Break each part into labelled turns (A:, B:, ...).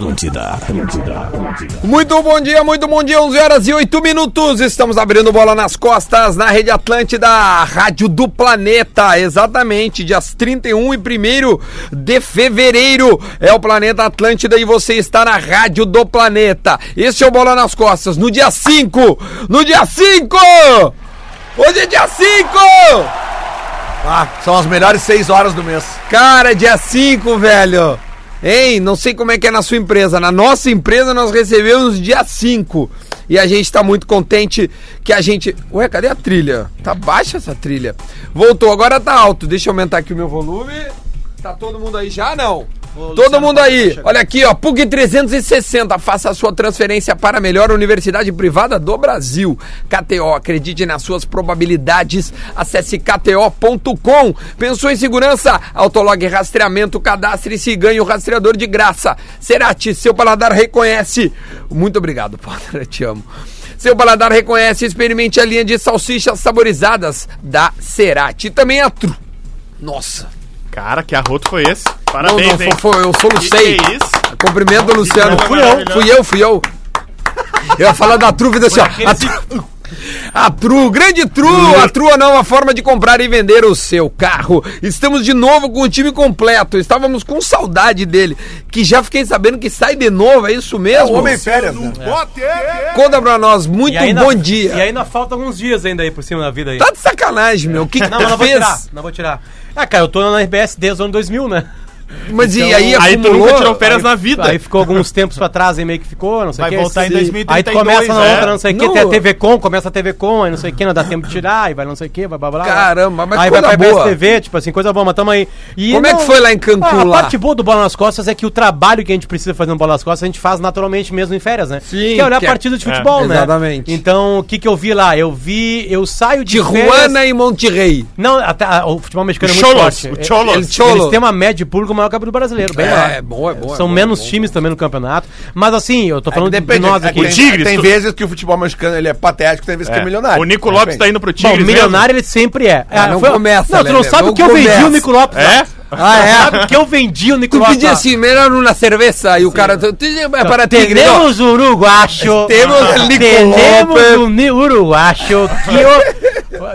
A: Atlântida, Atlântida, Atlântida.
B: Muito bom dia, muito bom dia, 11 horas e 8 minutos. Estamos abrindo bola nas costas na Rede Atlântida, Rádio do Planeta. Exatamente, dias 31 e 1 de fevereiro é o Planeta Atlântida e você está na Rádio do Planeta. Esse é o Bola nas Costas, no dia 5. No dia 5! Hoje é dia 5!
C: Ah, são as melhores seis horas do mês.
B: Cara, dia 5, velho. Hein, não sei como é que é na sua empresa. Na nossa empresa nós recebemos dia 5. E a gente tá muito contente que a gente. Ué, cadê a trilha? Tá baixa essa trilha. Voltou, agora tá alto. Deixa eu aumentar aqui o meu volume. Tá todo mundo aí já? Não. Todo mundo aí, olha aqui, ó, PUC 360, faça a sua transferência para a melhor universidade privada do Brasil. KTO, acredite nas suas probabilidades. Acesse kto.com. Pensou em segurança? Autolog rastreamento, cadastre-se e ganhe o rastreador de graça. Cerati, seu paladar reconhece. Muito obrigado, Potter, eu te amo. Seu paladar reconhece, experimente a linha de salsichas saborizadas da Cerati. E também a Tru. Nossa.
D: Cara, que arroto foi esse?
B: Não,
D: Parabéns,
B: não,
D: hein?
B: foi, eu solucei.
D: Que que é isso?
B: Cumprimento, Luciano.
D: programa
B: Fui eu, fui eu, fui eu. Eu ia falar da Tru, vida assim, ó. A Tru, a Tru, grande Tru, a Tru é a nova forma de comprar e vender o seu carro. Estamos de novo com o time completo. Estávamos com saudade dele, que já fiquei sabendo que sai de novo, é isso mesmo?
C: Homem férias, né?
B: Conta pra nós, muito
E: ainda-
B: bom dia.
E: E ainda faltam alguns dias ainda aí por cima da vida aí.
B: Tá de sacanagem, meu. O que, que
E: Não, mas não vou
B: fez?
E: tirar. Não vou tirar. Ah, cara, eu tô na RBS desde o ano 2000, né?
B: Mas e
E: Então-
B: aí
D: Aí tu
B: acumulou?
D: nunca tirou férias na vida.
E: Aí ficou alguns tempos pra trás aí meio que ficou, não sei o
F: Vai
E: que.
F: voltar em
E: Sim.
F: 2032,
E: Aí tu começa na
F: é.
E: outra, não sei o que,
B: Não.
E: tem a TV Com, começa a TV Com, aí não sei o que, não dá tempo de tirar, aí vai não sei o que, vai blá blá. blá.
B: Caramba, mas
E: Aí
B: coisa
E: vai pra
B: boa.
E: TV, tipo assim, coisa boa, mas tamo aí. E
B: Como é que foi lá em Cancún,
E: Ah, A parte boa do Bola nas Costas é que o trabalho que a gente precisa fazer no Bola nas Costas, a gente faz naturalmente mesmo em férias, né?
B: Sim,
E: Que é olhar
B: que é-
E: partida de futebol,
B: é,
E: né?
B: exatamente.
E: Então, o que que eu vi lá? Eu vi, eu saio de
B: Tijuana e Monterrey.
E: Não, até, ah, o futebol mexicano é muito
D: Cholos,
E: forte.
D: o
E: É-
D: Cholos.
B: El Cholo.
E: Eles têm uma média de público maior que a do brasileiro, bem
B: É,
E: maior.
B: é bom, é bom, é
E: São
B: bom,
E: menos
B: é bom.
E: times também no campeonato. Mas assim, eu tô falando de, de
C: Depende,
E: nós
C: é,
E: aqui.
C: tem,
D: Tigres,
C: tem
D: tu-
C: vezes que o futebol mexicano ele é patético, tem vezes que é milionário.
D: O Nico Lopes tá indo pro
E: Bom,
D: Tigres
E: milionário ele sempre é.
B: Ah, não começa,
E: Não, tu não sabe o que eu vendi o Nico Lopes.
D: É?
B: Ah, é?
E: Sabe o que eu vendi o Nico
B: Tu pedia assim, melhor uma cerveja e o cara. tu- tu- É para tigre.
E: Temos o uruguacho.
B: Temos o Nico
E: Temos o uruguacho que o,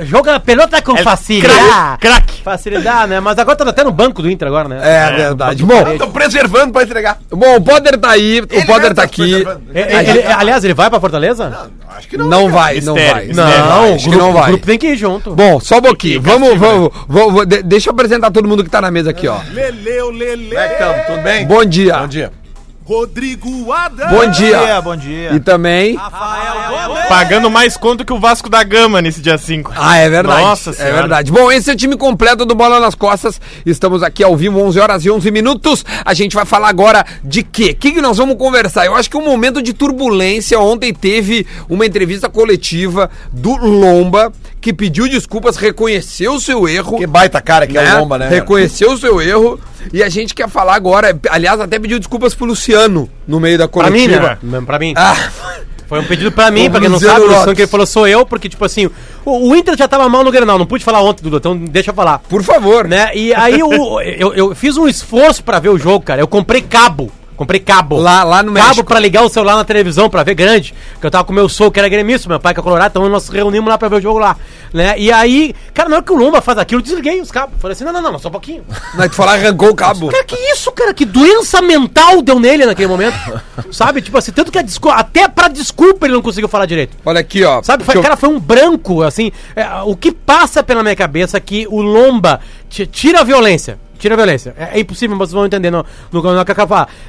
E: joga a pelota com facilidade.
D: Craque, craque.
E: Facilidade, né? Mas agora tá até no banco do Inter agora, né?
B: É verdade. Bom,
C: Estão preservando pra entregar.
B: bom, o Poder tá aí, o
C: Ele
B: Poder
C: mesmo
B: tá
C: tá
B: aqui.
C: preservando.
E: É, ele- aliás, ele vai pra Fortaleza?
C: Acho que não.
B: Não
C: né,
B: vai, não
D: Mistério,
B: vai.
D: mistério.
E: Não,
B: acho
E: o
B: que
E: grupo,
B: não
E: o
B: vai.
E: grupo tem que ir junto.
B: Bom, só um pouquinho. Vamos,
D: castigo,
B: vamos, vamos, vamos- de- deixa eu apresentar todo mundo que tá na mesa aqui, ó.
F: Leleu, Lele.
C: Como é que estamos? Tudo bem?
B: Bom dia.
C: Bom dia.
F: Rodrigo Adams.
B: Bom dia.
F: Bom dia.
B: E também.
D: Pagando mais conto que o Vasco da Gama nesse dia 5.
B: Ah, é verdade.
D: Nossa
B: é
D: Senhora.
B: verdade. Bom, esse é o time completo do Bola nas Costas. Estamos aqui ao vivo, 11 horas e 11 minutos. A gente vai falar agora de quê? O que, que nós vamos conversar? Eu acho que um momento de turbulência. Ontem teve uma entrevista coletiva do Lomba, que pediu desculpas, reconheceu o seu erro.
C: Que baita cara que é
B: né?
C: o Lomba, né?
B: Reconheceu o seu erro. E a gente quer falar agora. Aliás, até pediu desculpas pro Luciano no meio da
E: Pra mim,
B: coletiva.
E: né? Pra mim.
B: Ah,
E: Foi um pedido pra mim,
B: O
E: pra quem não sabe, o Luciano que ele falou sou eu, porque, tipo assim, o, o Inter já tava mal no Grenal, não pude falar ontem, Dudu, então deixa eu falar.
B: por favor.
E: Né? E aí o- eu, eu fiz um esforço pra ver o jogo, cara. Eu comprei cabo. Comprei cabo.
B: Lá- lá no
E: Cabo
B: México.
E: pra ligar o celular na televisão pra ver grande. Que eu tava com meu sogro, que era gremista, meu pai que é colorado, então nós reunimos lá pra ver o jogo lá. Né? E aí, cara, na hora que o Lomba faz aquilo, eu desliguei os cabos. Falei assim: não, não, não, só um pouquinho.
B: Mas tu falar, arrancou o cabo.
E: Cara, que isso, cara? Que doença mental deu nele naquele momento. Sabe? Tipo assim, tanto que a descul- até pra desculpa ele não conseguiu falar direito.
B: Olha aqui, ó.
E: Sabe, foi,
B: eu-
E: cara, foi um branco, assim. é, o que passa pela minha cabeça é que o Lomba ti- tira a violência. Tira a violência. É, é impossível, vocês vão entender no, no, no, no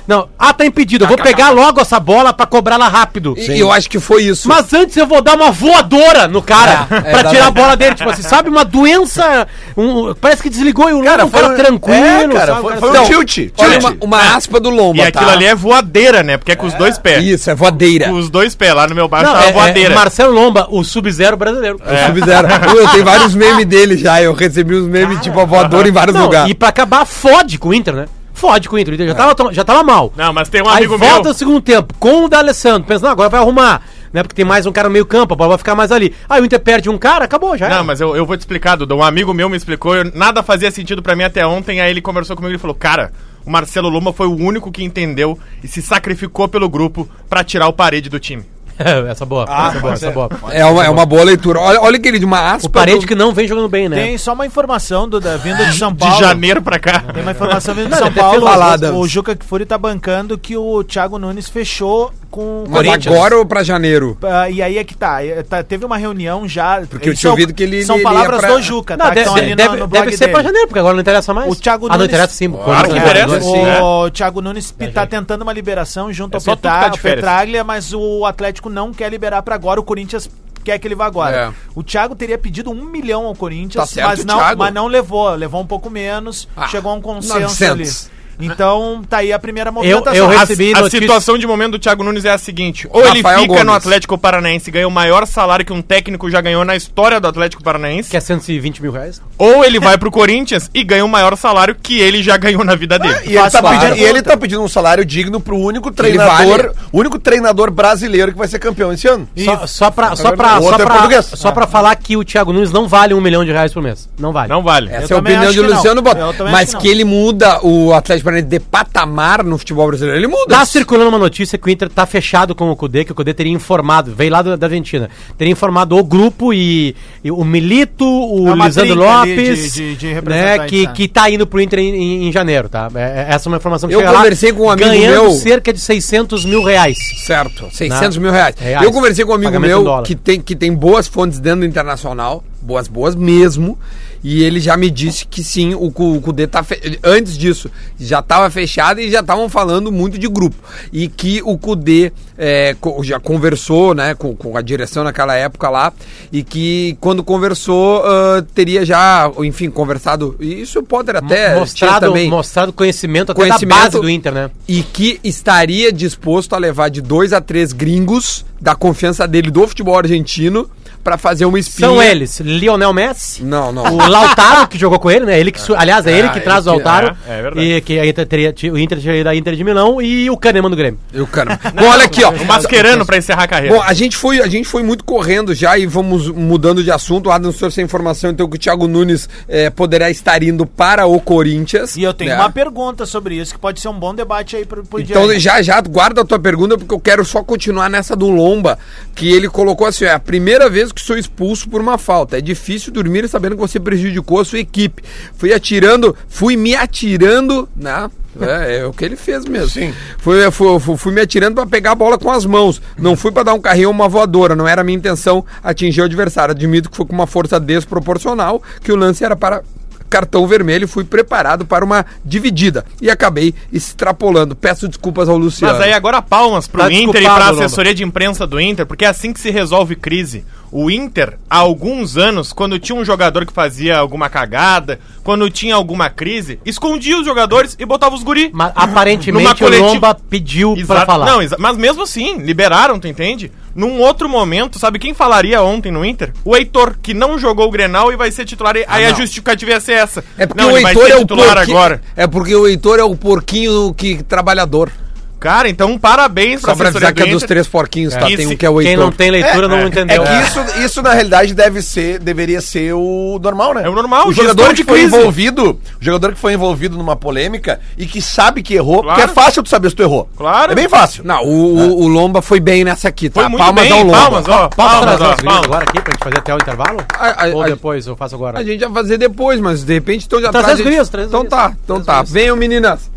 E: Não, ah, tá impedido. Eu vou pegar logo essa bola pra cobrar ela rápido.
B: E eu acho que foi isso.
E: Mas antes eu vou dar uma voadora no cara
B: É, é,
E: pra tirar a bola dele. Tipo assim, sabe? Uma doença. um- parece que desligou e o Lomba é um cara
C: foi-
E: tranquilo.
C: é, cara,
E: sabe?
C: foi-
E: Um cara
C: foi um
E: assim,
B: Então,
C: tilt,
B: uma, uma aspa do Lomba,
D: E aquilo
B: tá?
D: ali é voadeira, né? Porque é com os dois pés.
B: Isso, é voadeira.
D: Com os dois pés. Lá no meu baixo
E: Não,
D: tava
E: é, é
D: voadeira.
E: Marcelo Lomba, o Sub-Zero brasileiro.
B: É. Sub-Zero. Eu tenho vários memes dele já. Eu recebi os memes tipo a voadora em vários
E: Não,
B: lugares.
E: e pra acabar, fode com o Inter, né? Fode com o Inter. O Inter já, tava, to- já tava mal.
D: Não, mas tem um
E: Aí
D: amigo
E: volta
D: meu.
E: o segundo tempo com o D'Alessandro. Pensa, não, agora vai arrumar. Né? Porque tem mais um cara no meio campo, a bola vai ficar mais ali. Aí o Inter perde um cara, acabou, já.
D: Não,
E: era.
D: mas eu, eu vou te explicar, Duda. Um amigo meu me explicou, eu- nada fazia sentido pra mim até ontem, aí ele conversou comigo e falou, cara, o Marcelo Lomba foi o único que entendeu e se sacrificou pelo grupo pra tirar o parede do time.
E: essa boa, essa boa, essa boa.
B: É uma, é uma boa leitura. Olha, olha querido, uma aspa.
E: O parede
B: do-
E: que não vem jogando bem, né?
G: Tem só uma informação do, da, vinda de São
D: De
G: Paulo.
D: janeiro pra cá.
G: Tem uma informação vindo de São Paulo.
B: falado.
G: O, o Juca Kfouri tá bancando que o Thiago Nunes fechou com
B: Mas agora ou pra janeiro?
G: Ah, e aí é que tá, é, tá, Teve uma reunião já.
B: Porque eu tinha
G: é
B: ouvido que ele-
G: São
B: ele
G: palavras
B: ia pra-
G: do Juca,
E: Não,
G: tá? que
E: deve,
G: estão ali no-
E: deve,
G: no blog
E: deve ser pra janeiro, porque agora não interessa mais.
G: O Thiago
E: ah, não
G: Nunes-
E: interessa sim.
D: Claro que interessa.
G: O Thiago Nunes tá tentando uma liberação junto
D: É
G: ao Petra-
D: tá.
G: Petraglia, mas o Atlético não quer liberar pra agora. O Corinthians quer que ele vá agora.
B: É.
G: O Thiago teria pedido um milhão ao Corinthians,
B: Tá certo,
G: mas, não, mas não levou. Levou um pouco menos,
B: Ah,
G: chegou a um consenso
B: 900.
G: ali. Então, tá aí a primeira
E: Eu,
G: movimentação.
E: eu
D: A,
E: recebi
D: a
E: notícia-
D: situação de momento do Thiago Nunes é a seguinte: ou ele
B: Rafael
D: fica no
B: Gomes.
D: Atlético Paranaense e ganha o maior salário que um técnico já ganhou na história do Atlético Paranaense,
E: que é 120 mil reais.
D: ou ele vai pro Corinthians e ganha o maior salário que ele já ganhou na vida dele.
C: E ele, tá pedindo, e ele tá pedindo um salário digno pro único
B: ele
C: treinador,
B: vale.
C: o único treinador brasileiro que vai ser campeão esse ano.
E: Só, só pra, só pra,
C: outro
E: só
C: é
E: pra,
C: português.
E: só pra falar que o Thiago Nunes não vale um milhão de reais por mês. Não vale.
D: Não vale.
B: Essa é a opinião de. Luciano
G: Eu
B: Bota. Mas
G: que
B: ele muda o Atlético Paranaense de patamar no futebol brasileiro, ele muda.
E: Tá circulando uma notícia que o Inter tá fechado com o Cudê, que o Cudê teria informado, veio lá da Argentina, teria informado o grupo e, e o Milito, o
G: É
E: Lisandro Lopes,
G: de- de- de
E: né, que,
G: né?
E: que tá indo pro Inter em, em- em janeiro, tá? É- é- essa é uma informação que
B: Eu
E: chega lá,
B: conversei com um amigo
E: ganhando
B: meu-
E: cerca de 600 mil reais.
B: Certo, 600
E: Na-
B: mil reais.
E: reais.
B: Eu conversei com um amigo
E: Pagamento
B: meu que tem, que tem boas fontes dentro do internacional, boas, boas mesmo, e ele já me disse que sim, o, Cu- o Cudê tá. fe- Antes disso, já estava fechado e já estavam falando muito de grupo. E que o Cudê é, já conversou né, com, com a direção naquela época lá, e que quando conversou, ah, teria já, enfim, conversado. Isso o Potter até
E: mostrado,
B: também
E: mostrado conhecimento até
B: Conhecimento-
E: da base do Inter, né?
B: e que estaria disposto a levar de dois a três gringos da confiança dele do futebol argentino pra fazer uma espinha.
E: São eles, Lionel Messi,
B: Não, não.
E: o Lautaro, que jogou com ele, né? Ele que, aliás, é ele
B: Ah,
E: que traz o
B: ele
E: Lautaro.
D: é, é verdade.
E: E que a Inter teria, o Inter teria da Inter de Milão e o Kahneman do Grêmio.
B: Eu quero. Bom, olha aqui, ó.
D: O Mascherano pra encerrar a carreira.
B: Bom, a gente, foi, a gente foi muito correndo já e vamos mudando de assunto. O Adam trouxe a informação, então, que o Thiago Nunes eh, poderá estar indo para o Corinthians.
G: E eu tenho
B: né?
G: uma pergunta sobre isso, que pode ser um bom debate aí pro, pro
B: Então
G: diante.
B: já já guarda a tua pergunta porque eu quero só continuar nessa do Lomba, que ele colocou assim, ó, é a primeira vez que sou expulso por uma falta. É difícil dormir sabendo que você prejudicou a sua equipe. Fui atirando, fui me atirando, né? É, é o que ele fez mesmo.
C: Sim.
B: Fui, fui, fui- me atirando pra pegar a bola com as mãos. Não fui pra dar um carrinho ou uma voadora. Não era a minha intenção atingir o adversário. Admito que foi com uma força desproporcional, que o lance era para cartão vermelho fui preparado para uma dividida. E acabei extrapolando. Peço desculpas ao Luciano.
D: Mas aí agora palmas pro
E: Tá
D: Inter e pra
E: Lomba.
D: assessoria de imprensa do Inter, porque é assim que se resolve crise. O Inter, há alguns anos, quando tinha um jogador que fazia alguma cagada, quando tinha alguma crise, escondia os jogadores e botava os guri.
E: Mas
D: Numa
E: aparentemente o
D: coletiva-
E: Lomba pediu pra
D: Exato.
E: falar.
D: Não, exa- mas mesmo assim, liberaram, tu entende? Num outro momento, sabe quem falaria ontem no Inter? O Heitor, que não jogou o Grenal e vai ser titular. aí a
B: não.
D: justificativa ia ser essa.
B: É porque
D: não,
B: o
D: ele vai
B: Heitor
D: ser
B: é o
D: titular
B: porquinho.
D: agora.
B: É porque o Heitor é o porquinho que trabalhador.
D: Cara, então parabéns
B: Só pra avisar que é
D: do
B: dos três porquinhos, tá?
D: E
B: Tem um que é o
E: Quem
B: Heitor.
E: não tem leitura não
C: É
E: entendeu.
C: que isso, isso na realidade deve ser, deveria ser o normal, né?
D: É o normal,
C: O jogador que foi
D: crise.
C: envolvido, o jogador que foi envolvido numa polêmica e que sabe que errou,
D: Claro.
C: porque é fácil tu saber se tu errou.
D: Claro.
C: É bem fácil.
B: Não, o, o- o Lomba foi bem nessa aqui, tá?
D: Foi muito
B: palmas
D: bem,
B: ao Lomba.
D: palmas, ó. Palmas, ó,
E: gringos
D: palmas.
E: agora aqui pra gente fazer até o intervalo?
B: A- a-
E: Ou
B: a-
E: depois eu faço agora?
B: A gente vai fazer depois, mas de repente então já traz.
E: as gurias, trazer as
B: Então tá, então tá. Venham, meninas.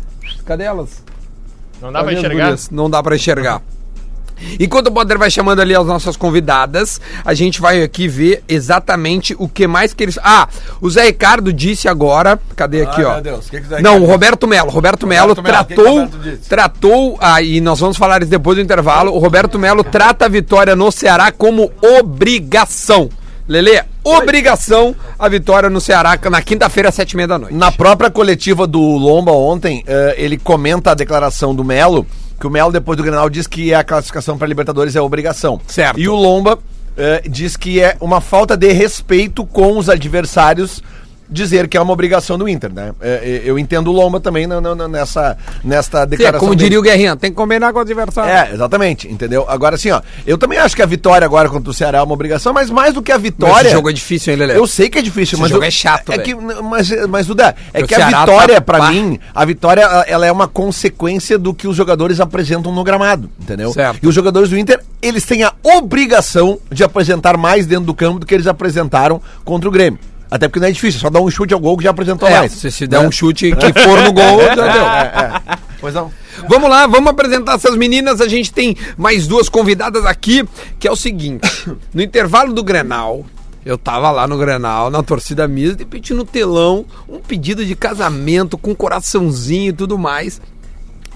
B: Cadê elas?
D: Não dá pra
B: Cadê as
D: enxergar?
B: gurias? Não dá pra enxergar. Enquanto o Poder vai chamando ali as nossas convidadas, a gente vai aqui ver exatamente o que mais que eles. Ah, o Zé Ricardo disse agora. Cadê aqui,
C: Ai,
B: ó?
C: meu Deus, o que que o Zé
B: Não, o Roberto Melo. Roberto Melo
C: Roberto Melo, o que que o
B: tratou.
C: Roberto disse?
B: tratou. Ah, e nós vamos falar isso depois do intervalo. O Roberto Melo trata a vitória no Ceará como obrigação. Lele, obrigação a vitória no Ceará na quinta-feira, às sete e meia da noite.
C: Na própria coletiva do Lomba ontem, eh, ele comenta a declaração do Melo, que o Melo, depois do Grenal, diz que a classificação para Libertadores é obrigação.
B: Certo.
C: E o Lomba eh, diz que é uma falta de respeito com os adversários dizer que é uma obrigação do Inter, né? É, é, eu entendo o Lomba também nessa, nesta
B: Sim, é
C: declaração.
B: como
C: dele.
B: diria o Guerrinha, tem que combinar com o adversário.
C: É, exatamente, entendeu? Agora assim, ó, eu também acho que a vitória agora contra o Ceará é uma obrigação, mas mais do que a
B: Mas
C: vitória.
B: esse jogo é difícil, hein, Lelê?
C: Eu sei que é difícil,
B: Esse
C: mas
B: jogo
C: eu-
B: é chato,
C: É
B: velho.
C: que, mas, mas Duda, é
B: O
C: que a
B: Ceará
C: vitória
B: tá-
C: pra
B: pá.
C: mim, a vitória ela é uma consequência do que os jogadores apresentam no gramado, entendeu?
B: Certo.
C: E os jogadores do Inter, eles têm a obrigação de apresentar mais dentro do campo do que eles apresentaram contra o Grêmio. Até porque não é difícil, é só dar um chute ao gol que já apresentou
B: É,
C: mais.
B: se, se der
C: né?
B: um chute que for no gol, já deu.
C: É, é. Pois não.
B: Vamos lá, vamos apresentar essas meninas. A gente tem mais duas convidadas aqui, que é o seguinte: no intervalo do Grenal, eu tava lá no Grenal, na torcida mista, de repente no telão, um pedido de casamento com coraçãozinho e tudo mais.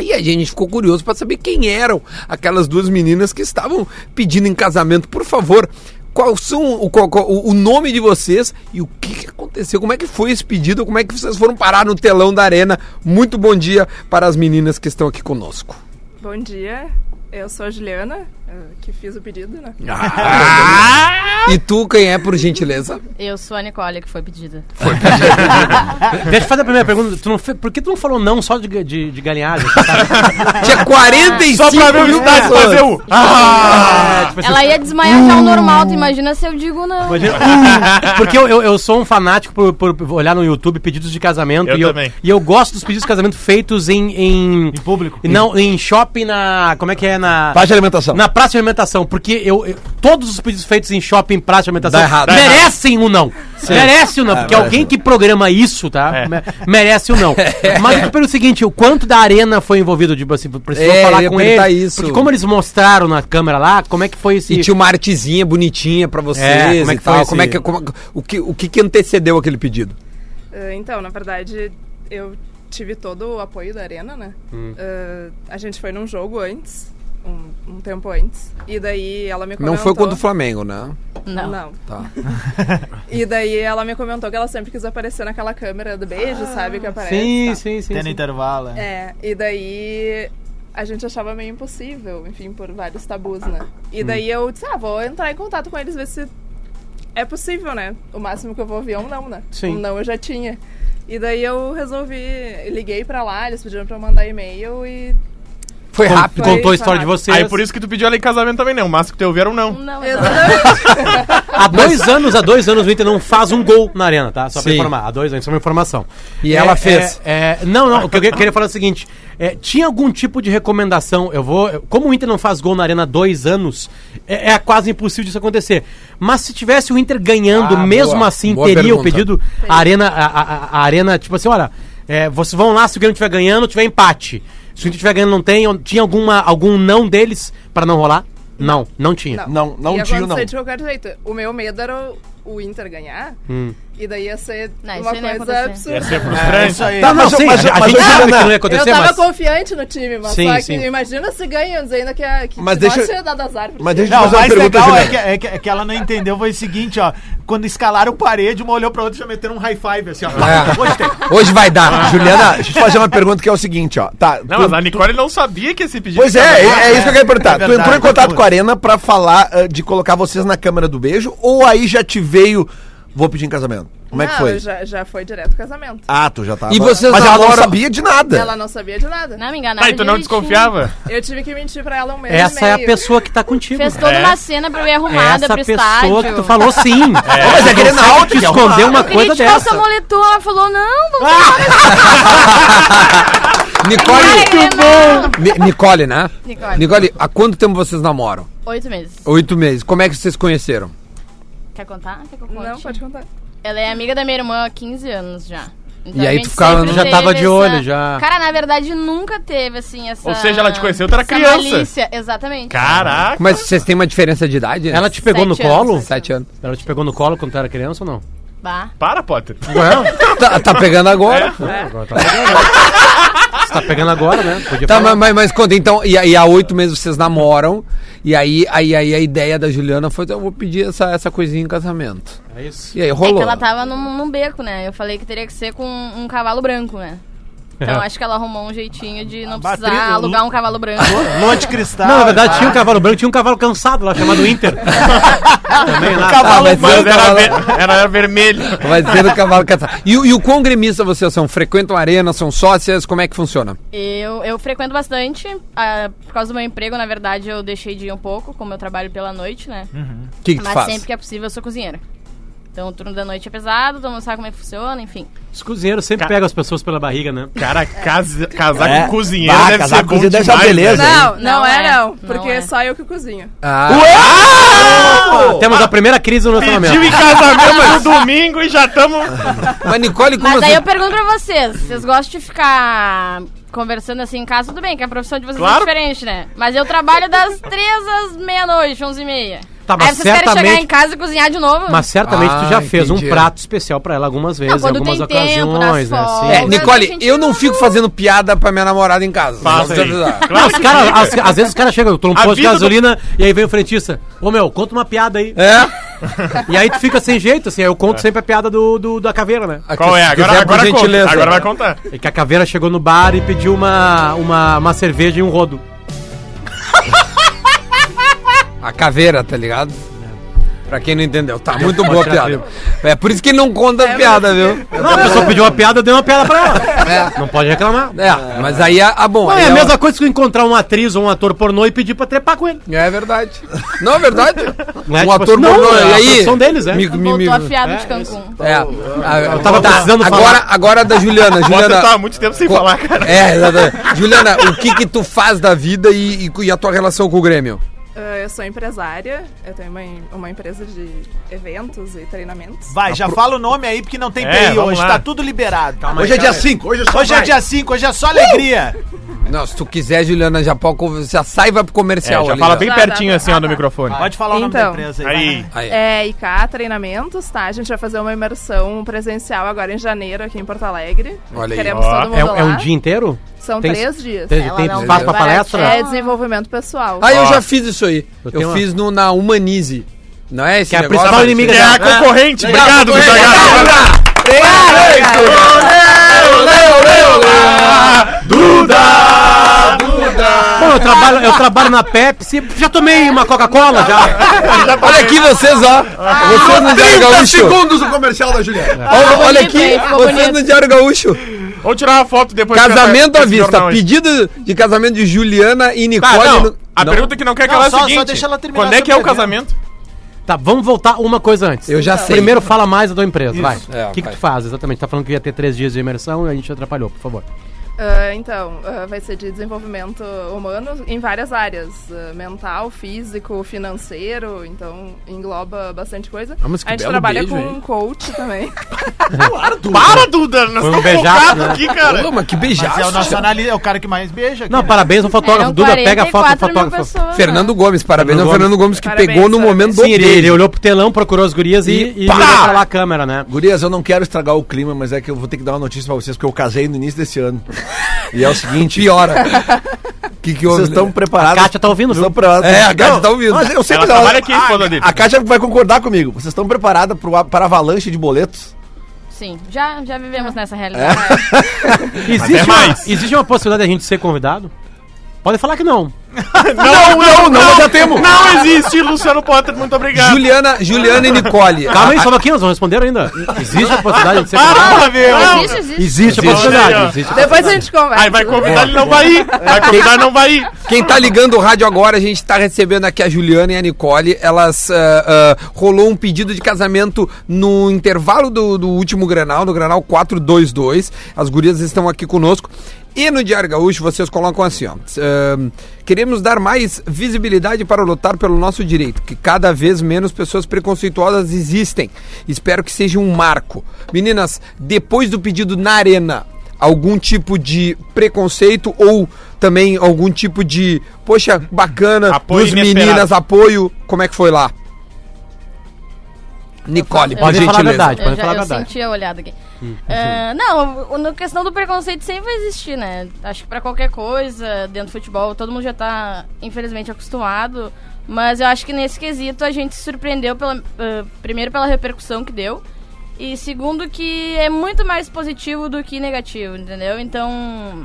B: E a gente ficou curioso para saber quem eram aquelas duas meninas que estavam pedindo em casamento. Por favor, qual são o, qual- qual- o nome de vocês e o que, que aconteceu? Como é que foi esse pedido? Como é que vocês foram parar no telão da arena? Muito bom dia para as meninas que estão aqui conosco.
H: Bom dia, eu sou a Juliana, que fiz o pedido, né?
B: E tu, quem é, por gentileza?
I: Eu sou a Nicole, que foi pedida.
E: Deixa eu fazer a primeira pergunta. Tu não Por que tu não falou não só de, de, de galinhagem?
B: Tinha 45
D: Só pra ver o
B: pessoas.
D: fazer o.
E: É, tipo assim,
I: Ela ia desmaiar já o normal, tu imagina se eu digo não.
E: Imagina- Uh, Porque eu, eu, eu sou um fanático por, por olhar no YouTube pedidos de casamento.
D: Eu
E: e, eu,
D: também.
E: e eu gosto dos pedidos de casamento feitos em. Em,
G: Em público.
E: Não, em shopping na. Como é que é? Na.
C: Praça de alimentação.
E: Na praça de alimentação, porque eu, eu- todos os pedidos feitos em shopping, praça de alimentação,
B: errado.
E: merecem um não. Merece um não, porque alguém que programa isso, tá?
D: É.
E: me- Merece um não. Mas eu te pergunto o seguinte, o quanto da arena foi envolvido, tipo assim, precisou
B: É,
E: falar com ele,
B: isso.
E: porque como eles mostraram na câmera lá, como é que foi esse...
B: E tinha uma artezinha bonitinha pra vocês
E: É, como é
B: e
E: que foi
B: tal.
E: esse-
B: Como é que, como- o, que, o que antecedeu aquele pedido?
H: Eh, Então, na verdade, eu tive todo o apoio da Arena, né? Eh, a gente foi num jogo antes, um, um tempo antes, e daí ela me comentou...
B: Não foi contra o Flamengo, né?
I: Não.
H: Não.
B: Tá.
H: E daí ela me comentou que ela sempre quis aparecer naquela câmera do beijo, sabe? Que aparece.
E: Sim,
H: tá.
E: sim, sim.
G: Tem no
E: sim.
G: intervalo. é.
H: É, e daí a gente achava meio impossível, enfim, por vários tabus, né? E
E: Hum.
H: daí eu disse, ah, vou entrar em contato com eles, ver se é possível, né? O máximo que eu vou ouvir é um não, né?
E: Sim.
H: Um não eu já tinha. E daí eu resolvi, liguei pra lá, eles pediram pra eu mandar e-mail e...
B: Foi rápido.
E: Contou a
H: Foi
E: história de vocês.
D: Aí por isso que tu pediu ela em casamento também, né? O máximo que teu ouviram não.
I: Não, não.
H: Exatamente.
E: Há dois anos, há dois anos o Inter não faz um gol na arena, tá? Só pra
B: Sim.
E: informar. Há dois anos, só uma informação.
B: E ela fez.
E: é, é, não, não. O que eu que- queria falar é o seguinte: é, tinha algum tipo de recomendação? Eu vou. Como o Inter não faz gol na arena há dois anos, é, é quase impossível disso acontecer. Mas se tivesse o Inter ganhando,
B: Ah,
E: mesmo
B: boa.
E: assim,
B: Boa
E: teria o
B: pergunta.
E: pedido. A arena, a, a- a arena, tipo assim, olha. é, vocês vão lá se o Grêmio estiver ganhando, tiver empate. Se o Inter estiver ganhando, não tem. Tinha alguma, algum não deles pra não rolar? Não, não tinha.
C: Não, não
H: ia
C: tinha, não.
H: de qualquer jeito. O meu medo era o, o Inter ganhar,
E: Hum.
H: E daí ia ser
I: Não,
H: uma
I: ia
H: coisa absurda.
D: Ia ser
G: É,
D: frustrante.
G: isso aí.
E: Tá, não,
C: Mas-
E: sim,
C: mas-
E: a, a
C: mas
E: gente
C: eu-
E: sabe que
C: não,
E: ia acontecer,
H: eu tava
E: mas...
H: confiante no time, mas
E: Sim,
H: só que
E: sim.
H: imagina se ganham, ainda que, a, que
C: Mas deixa-
H: tinha dado azar. pro
C: Mas deixa eu fazer uma
G: mais
C: pergunta,
G: legal é que, é, que, é que ela não entendeu foi o seguinte, ó. Quando escalaram parede, uma olhou pra outra e já meteram um high five, assim, ó.
B: É. Hoje vai dar.
C: Juliana, deixa eu te fazer uma pergunta que é o seguinte, ó. Tá,
D: Não,
C: tu-
D: mas a Nicole não sabia que esse pedido.
C: Pois é, é, é isso que eu quero perguntar.
G: É
C: tu entrou em contato
G: foi.
C: com a Arena pra falar ah, de colocar vocês na câmera do beijo ou aí já te veio, vou pedir em casamento? Como é que
H: Não,
C: foi?
H: Já, já foi direto casamento.
C: Ah, tu já tava.
B: E vocês
C: Mas ela não
B: namoram-
C: sabia de nada.
H: Ela não sabia de nada.
I: Não, me enganaram
D: Tá, e tu não
I: direitinho.
D: desconfiava?
H: Eu tive que mentir pra ela um mês
E: Essa
H: e
E: é a
H: meio.
E: pessoa que tá contigo.
I: Fez toda
D: É.
I: uma cena pra eu ir arrumada
E: Essa
I: pro
E: pessoa
I: estádio.
E: que tu falou sim.
C: Mas é
E: Você
C: Grenal,
E: que
C: tem que
E: esconder uma
I: Eu queria
E: coisa dessa.
I: moletom, ela falou, não, vamos
B: Nicole,
I: Grenal.
B: Ni- Nicole, né?
I: Nicole.
B: Ticole, há quanto tempo vocês namoram?
I: Oito meses.
B: Oito meses. Como é que vocês se conheceram?
I: Quer contar? Quer que eu conte?
H: Não, pode contar.
I: Ela é amiga da minha irmã há 15 anos já. Então
B: E aí tu ficava-
E: já tava de olho, já.
I: Cara, na verdade, nunca teve, assim, essa...
D: Ou seja, ela te conheceu, tu era criança.
I: malícia. Exatamente.
D: Caraca.
B: Mas vocês têm uma diferença de idade?
E: Ela te pegou
I: Sete
E: no colo?
I: anos.
B: Sete anos.
E: Ela te pegou no colo quando tu era criança ou não?
I: Bah.
D: Para, Potter.
B: Tá, tá pegando agora.
E: Agora tá pegando. Você tá pegando agora, né? Podia
B: Tá, mas, mas, mas conta, então, e aí há oito meses vocês namoram, e aí, aí, aí a ideia da Juliana foi, eu vou pedir essa, essa coisinha em casamento.
E: É isso.
B: E aí
I: É
B: rolou.
I: que ela tava num, num beco, né? Eu falei que teria que ser com um cavalo branco, né? Então acho que ela arrumou um jeitinho de não precisar alugar um cavalo branco.
G: Monte Cristal.
E: Não, na verdade tinha um cavalo branco, tinha um cavalo cansado lá, chamado Inter. Também lá.
B: Ah, vai ser
D: Mas
B: o
D: era,
B: cavalo-
D: ver- era vermelho.
B: Vai ser o cavalo cansado. E, o- e o quão gremista vocês são? Frequentam a arena, são sócias? Como é que funciona?
I: Eu, eu frequento bastante. ah, por causa do meu emprego, na verdade, eu deixei de ir um pouco, como eu trabalho pela noite, né?
B: O que, que tu
I: Mas
B: faz?
I: sempre que é possível, eu sou cozinheira. Então o turno da noite é pesado, todo mundo sabe como é que funciona, enfim.
E: Os cozinheiros sempre pegam as pessoas pela barriga, né?
D: Cara, casa- casar
C: É.
D: com cozinheiro
C: Bah,
D: deve
C: casar
D: ser
C: com
D: bom
C: cozinheiro deve ser uma
D: demais,
C: beleza.
D: né?
H: Não, não,
I: Não
H: é,
I: é,
H: não.
I: não
H: Porque
I: é.
H: só eu que cozinho.
B: Ah,
E: Temos a primeira crise no relacionamento.
D: Pediu em casamento no domingo e já estamos...
B: mas Nicole, como
I: Mas aí
B: você...
I: eu pergunto pra vocês, vocês gostam de ficar conversando assim em casa? Tudo bem, que a profissão de vocês
D: Claro.
I: é diferente, né? Mas eu trabalho das três às meia-noite, onze e meia.
E: Tá, mas
I: aí vocês querem
E: certamente-
I: chegar em casa e cozinhar de novo?
E: Mas certamente tu já
B: Ah,
E: fez
B: entendi.
E: um prato especial pra ela algumas vezes, em
I: quando
E: algumas
I: tem tempo,
E: ocasiões,
I: nas
E: né? Assim.
I: folgas.
B: É, Nicole, eu não
I: não-
B: fico fazendo piada pra minha namorada em casa.
D: Faça.
E: Não,
D: Claro
E: os cara,
D: fica.
E: às, vezes os caras chegam, eu tô num posto de
D: vida do-
E: gasolina e aí vem o frentista. Ô meu, conta uma piada aí.
B: É?
E: E aí tu fica sem jeito, assim, aí eu conto sempre a piada do, do- da caveira, né?
D: Qual é? Agora, agora, conta. agora vai contar.
E: É que a caveira chegou no bar e pediu uma, uma, uma cerveja e um rodo.
B: A caveira, tá ligado? Pra quem não entendeu. Tá muito boa a piada. É por isso que ele não conta piada, viu?
E: Não, a pessoa pediu uma piada, eu dei uma piada pra ela.
B: É.
E: Não pode reclamar.
B: É, mas aí, a, a bom.
E: Não,
B: aí
E: é a mesma coisa que eu encontrar uma atriz ou um ator pornô e pedir pra trepar com ele.
B: É verdade. Não é verdade?
E: Não é
B: um
E: tipo
B: ator
E: assim, não,
B: pornô,
E: é
B: e
E: a
B: aí?
E: profissão deles, é.
B: Me- me-
I: Voltou
B: me-
I: afiado
E: é,
I: de Cancún.
B: É. Eu
E: tava precisando
B: agora,
E: falar.
B: agora da Juliana. Juliana.
D: tá há muito tempo sem
B: co-
D: falar, cara.
B: É, exatamente. Juliana, o que que tu faz da vida e, e- e a tua relação com o Grêmio?
H: Ah, eu sou empresária, eu tenho uma, uma empresa de eventos e treinamentos.
G: Vai, já fala o nome aí, porque não tem
D: É, vamos
G: hoje,
D: lá.
G: tá tudo liberado.
C: Hoje é dia 5, hoje é só
G: Hoje é
C: vai.
G: dia 5, hoje é só alegria.
B: Não, se tu quiser, Juliana, já pode já sai e vai pro
D: É,
B: comercial.
D: já
B: ali,
D: fala bem
H: Dá,
D: pertinho
H: dá,
D: assim,
H: dá.
D: ó, no microfone.
G: Pode falar o nome
H: Então.
G: da empresa
D: Aí.
B: Aí.
H: É IK Treinamentos, tá? A gente vai fazer uma imersão presencial agora em janeiro aqui em Porto Alegre.
B: Olha aí.
H: Queremos
D: Ó,
H: todo mundo
E: É,
H: lá.
E: é um dia inteiro?
H: São
E: tem-
H: três dias.
E: Tem,
I: Ela
E: tem
I: não
E: espaço pra palestra?
H: É desenvolvimento pessoal.
B: Ah, eu já fiz isso aí.
E: Eu
B: Eu,
E: uma-
B: fiz no, na Humanize. Não é esse
E: Que é a principal inimiga
D: Que é a concorrente.
B: Legal,
D: Obrigado,
B: concorrente.
D: obrigado.
E: Bom, eu trabalho, eu trabalho na Pepsi, já tomei uma Coca-Cola já.
B: Olha aqui vocês, ó. Vocês no Diário
C: 30
B: Gaúcho.
C: segundos o comercial da Juliana.
B: Olha, olha aqui?
I: Ficou
B: vocês
I: bonito.
B: no Diário Gaúcho.
D: Vamos tirar uma foto depois.
B: Casamento à vista. Pedido de casamento de Juliana e
D: Tá,
B: Nicole.
D: não.
B: no-
D: A
B: Não?
D: pergunta que não quer
G: Não,
D: calar é
G: só-
D: a
G: só
D: seguinte.
G: deixa ela terminar
D: Quando é que é o casamento?
E: Tá, vamos voltar uma coisa antes.
B: Eu já sei.
E: Primeiro fala mais da tua empresa, vai.
B: É,
E: O que, que
B: vai.
E: tu faz exatamente? Tá falando que ia ter três dias de imersão e a gente atrapalhou, por favor.
H: Ah, então, ah, vai ser de desenvolvimento humano em várias áreas: ah, mental, físico, financeiro. Então, engloba bastante coisa.
B: Ah, mas que
H: a gente
B: belo
H: trabalha
B: beijo,
H: com
B: hein?
H: um coach também.
D: Para, Duda! Nós
E: Foi um
D: estamos
E: beijaço,
D: focados
E: né?
D: aqui, cara.
B: Pô, mas que
G: Mas é o
B: beijaço.
G: nacionalista, é o cara que mais beija. aqui,
E: Não,
G: né?
E: parabéns ao fotógrafo.
I: Eram
E: Duda, pega a foto do
I: 44 mil
E: fotógrafo.
I: pessoas,
B: Fernando
I: né?
B: Gomes, parabéns ao
E: Fernando
B: Gomes que
H: Parabéns,
B: pegou no
H: parabéns.
B: momento do
E: Sim, ele, ele olhou pro telão, procurou as gurias e,
B: E
E: e, pra lá a câmera, né?
C: Gurias, eu não quero estragar o clima, mas é que eu vou ter que dar uma notícia pra vocês, porque eu casei no início desse ano. E é o seguinte,
B: Piora. que que houve?
C: vocês estão preparados?
E: A Kátia tá ouvindo, viu?
C: Estão preparados?
B: É, a Kátia tá ouvindo.
C: Mas eu sempre
D: Ela trabalha aqui, a dele.
C: A Kátia vai concordar comigo. Vocês estão preparados para a avalanche de boletos?
I: Sim, já, já vivemos nessa realidade.
E: Existe
D: Até
E: uma,
D: mais.
E: existe uma possibilidade de a gente ser convidado? Podem falar que não.
D: Não, não,
C: não, já temos.
D: Não existe, Luciano Potter, muito obrigado.
B: Juliana, Juliana e Nicole.
E: Calma aí, só um pouquinho, nós não responderam ainda. Existe a possibilidade de ser
D: Para,
E: convidado?
D: meu!
I: Existe, existe.
E: Existe a possibilidade.
H: Depois a gente conversa.
D: Aí vai convidar, ele não vai ir. Vai convidar, não vai ir.
B: Quem tá ligando o rádio agora, a gente tá recebendo aqui a Juliana e a Nicole. Elas ah, ah, rolou um pedido de casamento no intervalo do, do último Granal, no Granal 422. As gurias estão aqui conosco. E no Diário Gaúcho vocês colocam assim, ó. ah, queremos dar mais visibilidade para lutar pelo nosso direito, que cada vez menos pessoas preconceituosas existem. Espero que seja um marco. Meninas, depois do pedido na arena, algum tipo de preconceito ou também algum tipo de, poxa, bacana,
D: Apoio
B: meninas, apoio. Como é que foi lá? Nicole, por
E: Pode falar a
B: gentileza.
E: verdade.
I: Eu,
E: Pode
I: já,
E: falar a
I: eu
E: verdade.
I: senti a olhada aqui. Ah, não, na questão do preconceito sempre vai existir, né? Acho que pra qualquer coisa dentro do futebol, todo mundo já tá, infelizmente, acostumado. Mas eu acho que nesse quesito a gente se surpreendeu pela, ah, primeiro pela repercussão que deu. E segundo que é muito mais positivo do que negativo, entendeu? Então,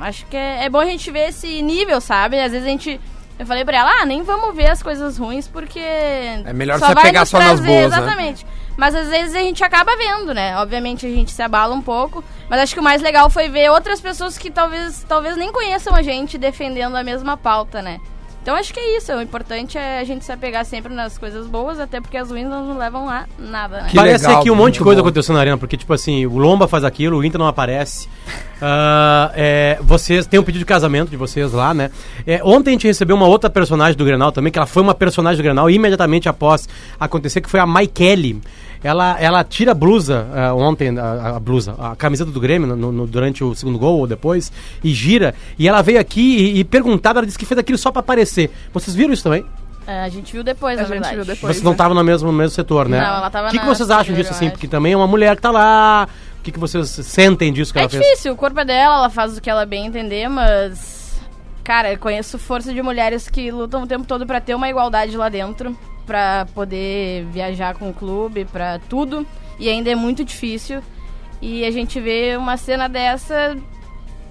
I: acho que é, é bom a gente ver esse nível, sabe? Às vezes a gente. Eu falei pra ela, ah, nem vamos ver as coisas ruins, porque. É
B: melhor você pegar só nas boas, né?
I: Mas às vezes a gente acaba vendo, né? Obviamente a gente se abala um pouco. Mas acho que o mais legal foi ver outras pessoas que talvez, talvez nem conheçam a gente defendendo a mesma pauta, né? Então acho que é isso. O importante é a gente se apegar sempre nas coisas boas, até porque as ruins não levam a nada, né?
B: Que
E: Parece
B: legal,
E: que um monte de coisa
B: bom.
E: aconteceu na arena, porque, tipo assim, o Lomba faz aquilo, o Inter não aparece. Ah, é, vocês tem um pedido de casamento de vocês lá, né? É, ontem a gente recebeu uma outra personagem do Grenal também, que ela foi uma personagem do Grenal imediatamente após acontecer, que foi a Maikele. Ela, ela tira a blusa ah, ontem, a, a blusa, a camiseta do Grêmio no- no- durante o segundo gol ou depois, e gira. E ela veio aqui e, e perguntada, ela disse que fez aquilo só pra aparecer. Vocês viram isso também?
I: É, a gente viu depois,
H: A
I: na
H: gente
I: verdade.
H: viu depois.
E: Vocês não
H: né?
E: estavam no mesmo, no mesmo setor, né?
I: Não, ela tava
E: O que, que vocês acham disso, assim?
I: acho.
E: Porque também é uma mulher que tá lá. O que, que vocês sentem disso que
I: É
E: ela fez?
I: difícil, o corpo é dela, ela faz o que ela bem entender, mas. Cara, eu conheço força de mulheres que lutam o tempo todo pra ter uma igualdade lá dentro, pra poder viajar com o clube, pra tudo. E ainda é muito difícil. E a gente vê uma cena dessa,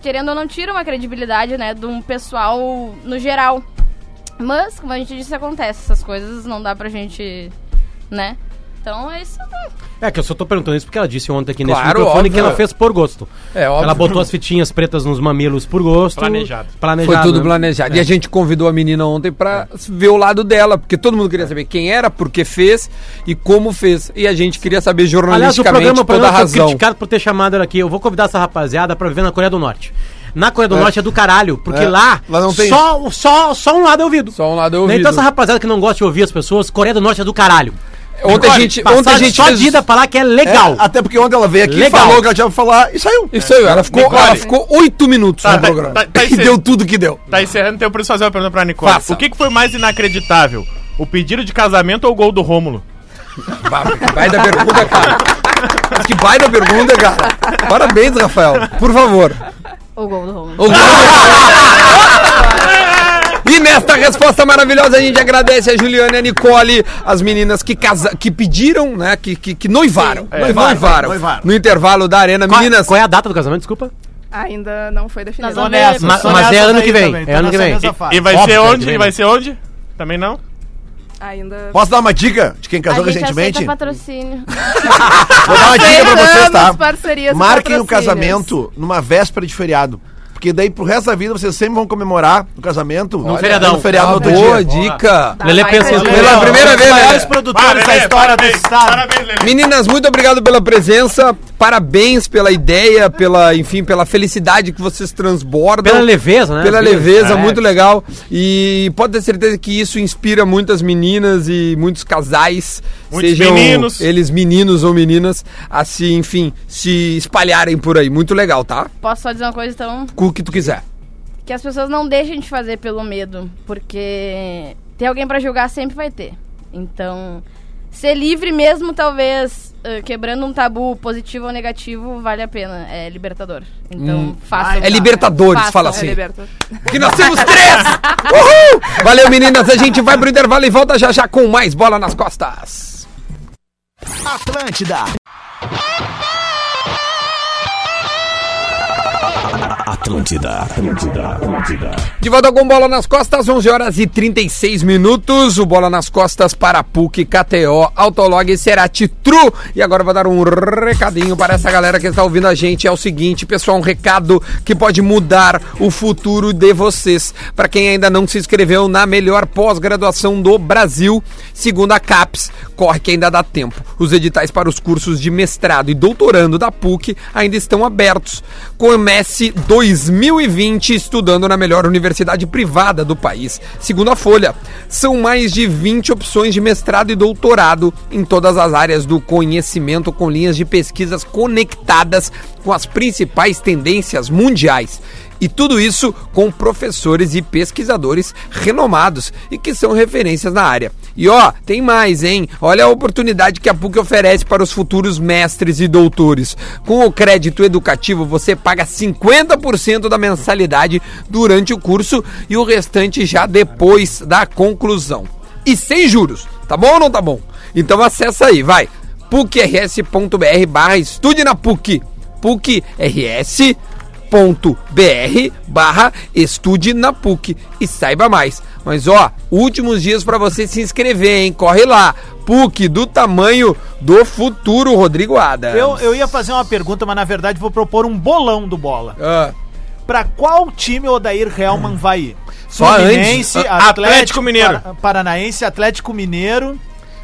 I: querendo ou não, tira uma credibilidade, né, de um pessoal no geral. Mas, como a gente disse, acontece. Essas coisas não dá pra gente. né? Então é isso.
E: É que eu só tô perguntando isso porque ela disse ontem aqui nesse
B: Claro,
E: microfone
B: óbvio.
E: que ela fez por gosto.
B: É óbvio.
E: Ela botou as fitinhas pretas nos mamilos por gosto.
D: Planejado.
E: Planejado.
B: Foi tudo
E: né?
B: planejado.
E: É.
B: E a gente convidou a menina ontem pra ver o lado dela, porque todo mundo queria saber quem era, por que fez e como fez. E a gente queria saber
E: Aliás, o
B: jornalisticamente
E: programa, o
B: toda a razão.
E: criticado por ter chamado ela aqui. Eu vou convidar essa rapaziada pra viver na Coreia do Norte. Na Coreia do Norte é do caralho, porque
C: É.
E: lá,
C: Lá não tem
E: só, só, só um lado é ouvido.
B: Só um lado é
E: Né?
B: ouvido.
E: Então essa rapaziada que não gosta de ouvir as pessoas, Coreia do Norte é do caralho.
B: Ontem a gente, ontem a gente
E: só
B: fez...
E: de ida pra lá que é legal.
C: É, até porque ontem ela veio aqui,
E: Legal.
C: falou que ela tinha pra falar e saiu.
B: Isso aí, ela ficou,
D: Nicole.
B: ela ficou oito minutos
D: Tá,
B: no
D: tá,
B: programa.
D: tá, tá
B: e deu tudo que deu.
D: Tá encerrando, então eu preciso fazer uma pergunta pra Nicole.
B: Faça.
D: O que, que foi mais inacreditável? O pedido de casamento ou o gol do Rômulo?
B: Vai da pergunta, cara. Que vai da pergunta, cara. Parabéns, Rafael. Por favor.
I: O gol do Romulo.
B: O gol- E nesta resposta maravilhosa a gente agradece a Juliana e a Nicole, as meninas que casa... que pediram, né, que, que, que noivaram,
D: É.
B: noivaram,
C: Noivaram, noivaram.
B: no intervalo da arena.
E: Qual,
B: Meninas,
E: qual é a data do casamento? Desculpa.
H: Ainda não foi definido.
I: Nós
G: Tô
I: vamos
G: nessa,
I: ver.
E: Ma-
G: tô
E: mas é
G: nessas
E: ano que vem,
G: também,
E: é ano que vem.
G: fase.
D: E vai
E: Óbvio,
D: ser
E: cara,
D: onde? E vai ser onde? Também não?
H: Ainda.
C: Posso dar uma dica de quem casou
I: a gente
C: recentemente?
I: patrocínio.
C: Vou dar uma dica pra vocês, tá?
H: E
C: Marquem o casamento numa véspera de feriado. Porque daí pro resto da vida vocês sempre vão comemorar o casamento
E: Num feriadão.
C: no feriado no outro
B: boa
C: dia.
B: dica.
E: Isso.
H: um-
B: Pela primeira vez,
G: Os maiores produtores da história do estado.
D: Parabéns, Lelê.
B: Meninas, muito obrigado pela presença. Parabéns pela ideia, pela, enfim, pela felicidade que vocês transbordam.
E: Pela leveza, né?
B: Pela leveza,
E: É.
B: muito legal. E pode ter certeza que isso inspira muitas meninas e muitos casais,
D: Muitos
B: sejam
D: meninos.
B: eles meninos ou meninas, a se, enfim, se espalharem por aí. Muito legal, tá?
I: Posso só dizer uma coisa, então?
B: Com o que tu quiser.
I: Que as pessoas não deixem de fazer pelo medo, porque ter alguém pra julgar sempre vai ter. Então, ser livre mesmo, talvez, eh, quebrando um tabu positivo ou negativo, vale a pena. É libertador. Então, façam.
B: É Libertadores,
I: Façam.
B: fala
H: É,
B: assim.
H: liberta.
B: Que nós temos três! Uhul! Valeu, meninas. A gente vai pro intervalo e volta já já com mais bola nas costas.
F: Atlântida.
A: Atlântida, Atlântida, Atlântida.
B: De volta com bola nas costas, 11 horas e 36 minutos. O bola nas costas para PUC, KTO, Autolog e Cerati True. E agora vou dar um recadinho para essa galera que está ouvindo a gente. É o seguinte, pessoal, um recado que pode mudar o futuro de vocês. Para quem ainda não se inscreveu na melhor pós-graduação do Brasil, segundo a CAPES, corre que ainda dá tempo. Os editais para os cursos de mestrado e doutorando da PUC ainda estão abertos. Comece 2020 estudando na melhor universidade privada do país. Segundo a Folha, são mais de 20 opções de mestrado e doutorado em todas as áreas do conhecimento com linhas de pesquisas conectadas com as principais tendências mundiais. E tudo isso com professores e pesquisadores renomados e que são referências na área. E ó, tem mais, hein? Olha a oportunidade que a PUC oferece para os futuros mestres e doutores. Com o crédito educativo, você paga 50% da mensalidade durante o curso e o restante já depois da conclusão. E sem juros, tá bom ou não tá bom? Então acessa aí, vai pucrs.br barra estude na PUC. PUCRS.br barra estude na PUC e saiba mais. Mas ó, últimos dias para você se inscrever, hein? Corre lá. PUC do tamanho do futuro, Rodrigo Adams.
G: Eu, eu ia fazer uma pergunta, mas na verdade vou propor um bolão do bola.
B: Ah,
G: Pra qual time o Odair Helman vai ir?
B: Só
G: Fluminense,
B: antes-
D: Atlético Mineiro.
G: Para- Paranaense, Atlético Mineiro.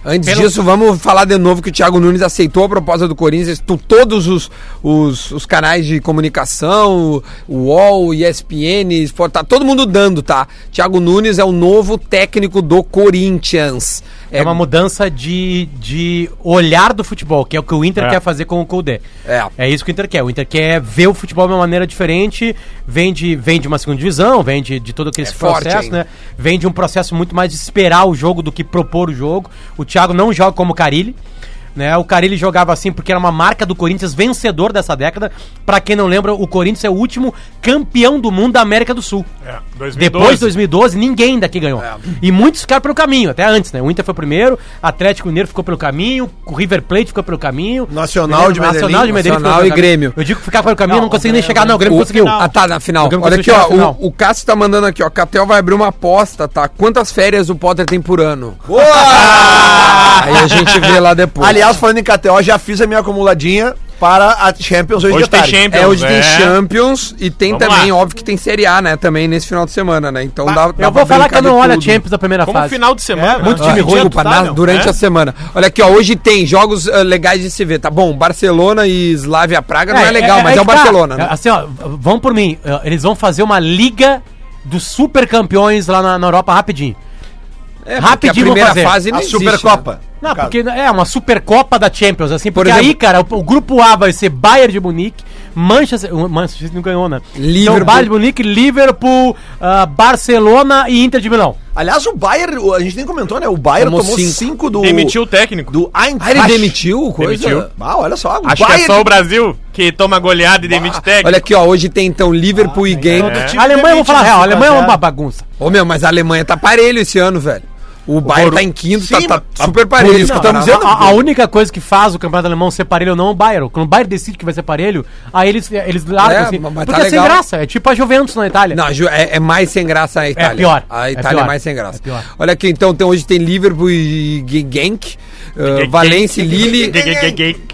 B: Antes
G: Pelo-
B: disso, vamos falar de novo que o Thiago Nunes aceitou a proposta do Corinthians. Todos os, os, os canais de comunicação, o UOL, ESPN, Sport, tá todo mundo dando, tá? Thiago Nunes é o novo técnico do Corinthians.
E: É uma mudança de, de olhar do futebol, que é o que o Inter
D: É.
E: quer fazer com o Koudé.
B: É.
E: É isso que o Inter quer. O Inter quer ver o futebol de uma maneira diferente, vem de, vem de uma segunda divisão, vem de, de todo aquele
B: É forte,
E: processo,
B: hein?
E: né? Vem de um processo muito mais de esperar o jogo do que propor o jogo. O Thiago não joga como o Carilli. Né? O Carilli jogava assim porque era uma marca do Corinthians vencedor dessa década. Pra quem não lembra, o Corinthians é o último campeão do mundo da América do Sul.
D: É, 2012.
E: Depois de 2012, ninguém daqui ganhou. E muitos ficaram pelo caminho, até antes, né? O Inter foi o primeiro, Atlético Mineiro ficou pelo caminho, o River Plate ficou pelo caminho.
C: Nacional de Medellín.
E: Nacional de Medellín
B: Nacional
E: ficou
B: e. Grêmio.
E: Eu digo que ficar pelo caminho,
G: Não,
E: não, consegui nem chegar, não. O Grêmio
B: O-
E: conseguiu.
G: final.
B: Ah, tá, na final. Olha aqui, ó.
E: final.
B: O, o Cássio tá mandando aqui, ó. Catel vai abrir uma aposta, tá? Quantas férias o Potter tem por ano? Aí a gente vê lá depois.
C: Aliás, falando em KTO, já fiz a minha acumuladinha para a Champions hoje,
D: Hoje
C: de
D: tem
C: tarde.
D: Champions.
B: É, hoje tem
D: é.
B: Champions e tem
D: Vamos
B: também,
D: lá.
B: óbvio que tem Série A, né? Também nesse final de semana, né? Então dá, dá
E: Eu vou falar que eu não olho a. Champions da primeira
D: Como
E: fase.
D: final de semana.
G: É,
D: né?
E: muito
G: Ah,
E: time ruim.
B: Desculpa,
G: tá,
B: na- durante
D: É?
B: a semana. Olha aqui, ó, hoje tem jogos ah, legais de se ver, tá bom? Barcelona e Slavia Praga não é legal, mas é, o
E: tá.
B: Barcelona,
E: É,
B: né?
E: Assim, ó, vão por mim. eh, Eles vão fazer uma liga dos super campeões lá na, na Europa rapidinho.
B: É,
E: rapidinho
B: a primeira
E: fazer.
B: fase não
C: A
B: existe,
C: Supercopa.
B: né?
E: Não, porque é uma Supercopa da Champions, assim,
B: Por
E: porque
B: exemplo-
E: aí, cara, o, o grupo A vai ser Bayern de Munique, Manchester, Manchester não ganhou, né?
B: Liverpool.
E: Então, Bayern de Munique, Liverpool, ah, Barcelona e Inter de Milão.
C: Aliás, o Bayern, a gente nem comentou, né? O Bayern
B: Tomou
C: tomou
B: cinco.
C: 5 do...
D: Demitiu o técnico.
C: Do Eintracht.
B: Ah, ele demitiu? Coisa?
D: Demitiu.
C: Ah, olha só. O
D: Acho que é só o Brasil que toma goleada e demite técnico.
B: Olha aqui, ó, hoje tem então Liverpool e Genk.
D: é.
E: A Alemanha, eu vou
G: demite
E: falar real, a
G: 5 a
E: Alemanha é
G: 0.
E: uma bagunça.
B: Ô meu, mas a Alemanha tá parelho esse ano, velho. O Bayern
C: Boru-
B: tá em quinto,
C: Sim,
B: tá, tá super parelho.
C: isso que
B: Não,
C: estamos dizendo.
E: A, a única coisa que faz o campeonato alemão ser parelho ou não é o Bayern. Quando o Bayern decide que vai ser parelho, aí eles, eles largam
B: É,
E: assim.
B: mas tá
E: porque é sem graça. É tipo a Juventus na Itália.
B: Não, é, é mais sem graça a Itália.
E: pior,
B: A
E: é
B: Itália é,
E: pior,
B: mais sem graça.
E: é pior.
B: Olha aqui, então, tem, hoje tem Liverpool e Genk, uh. Valência e Lille.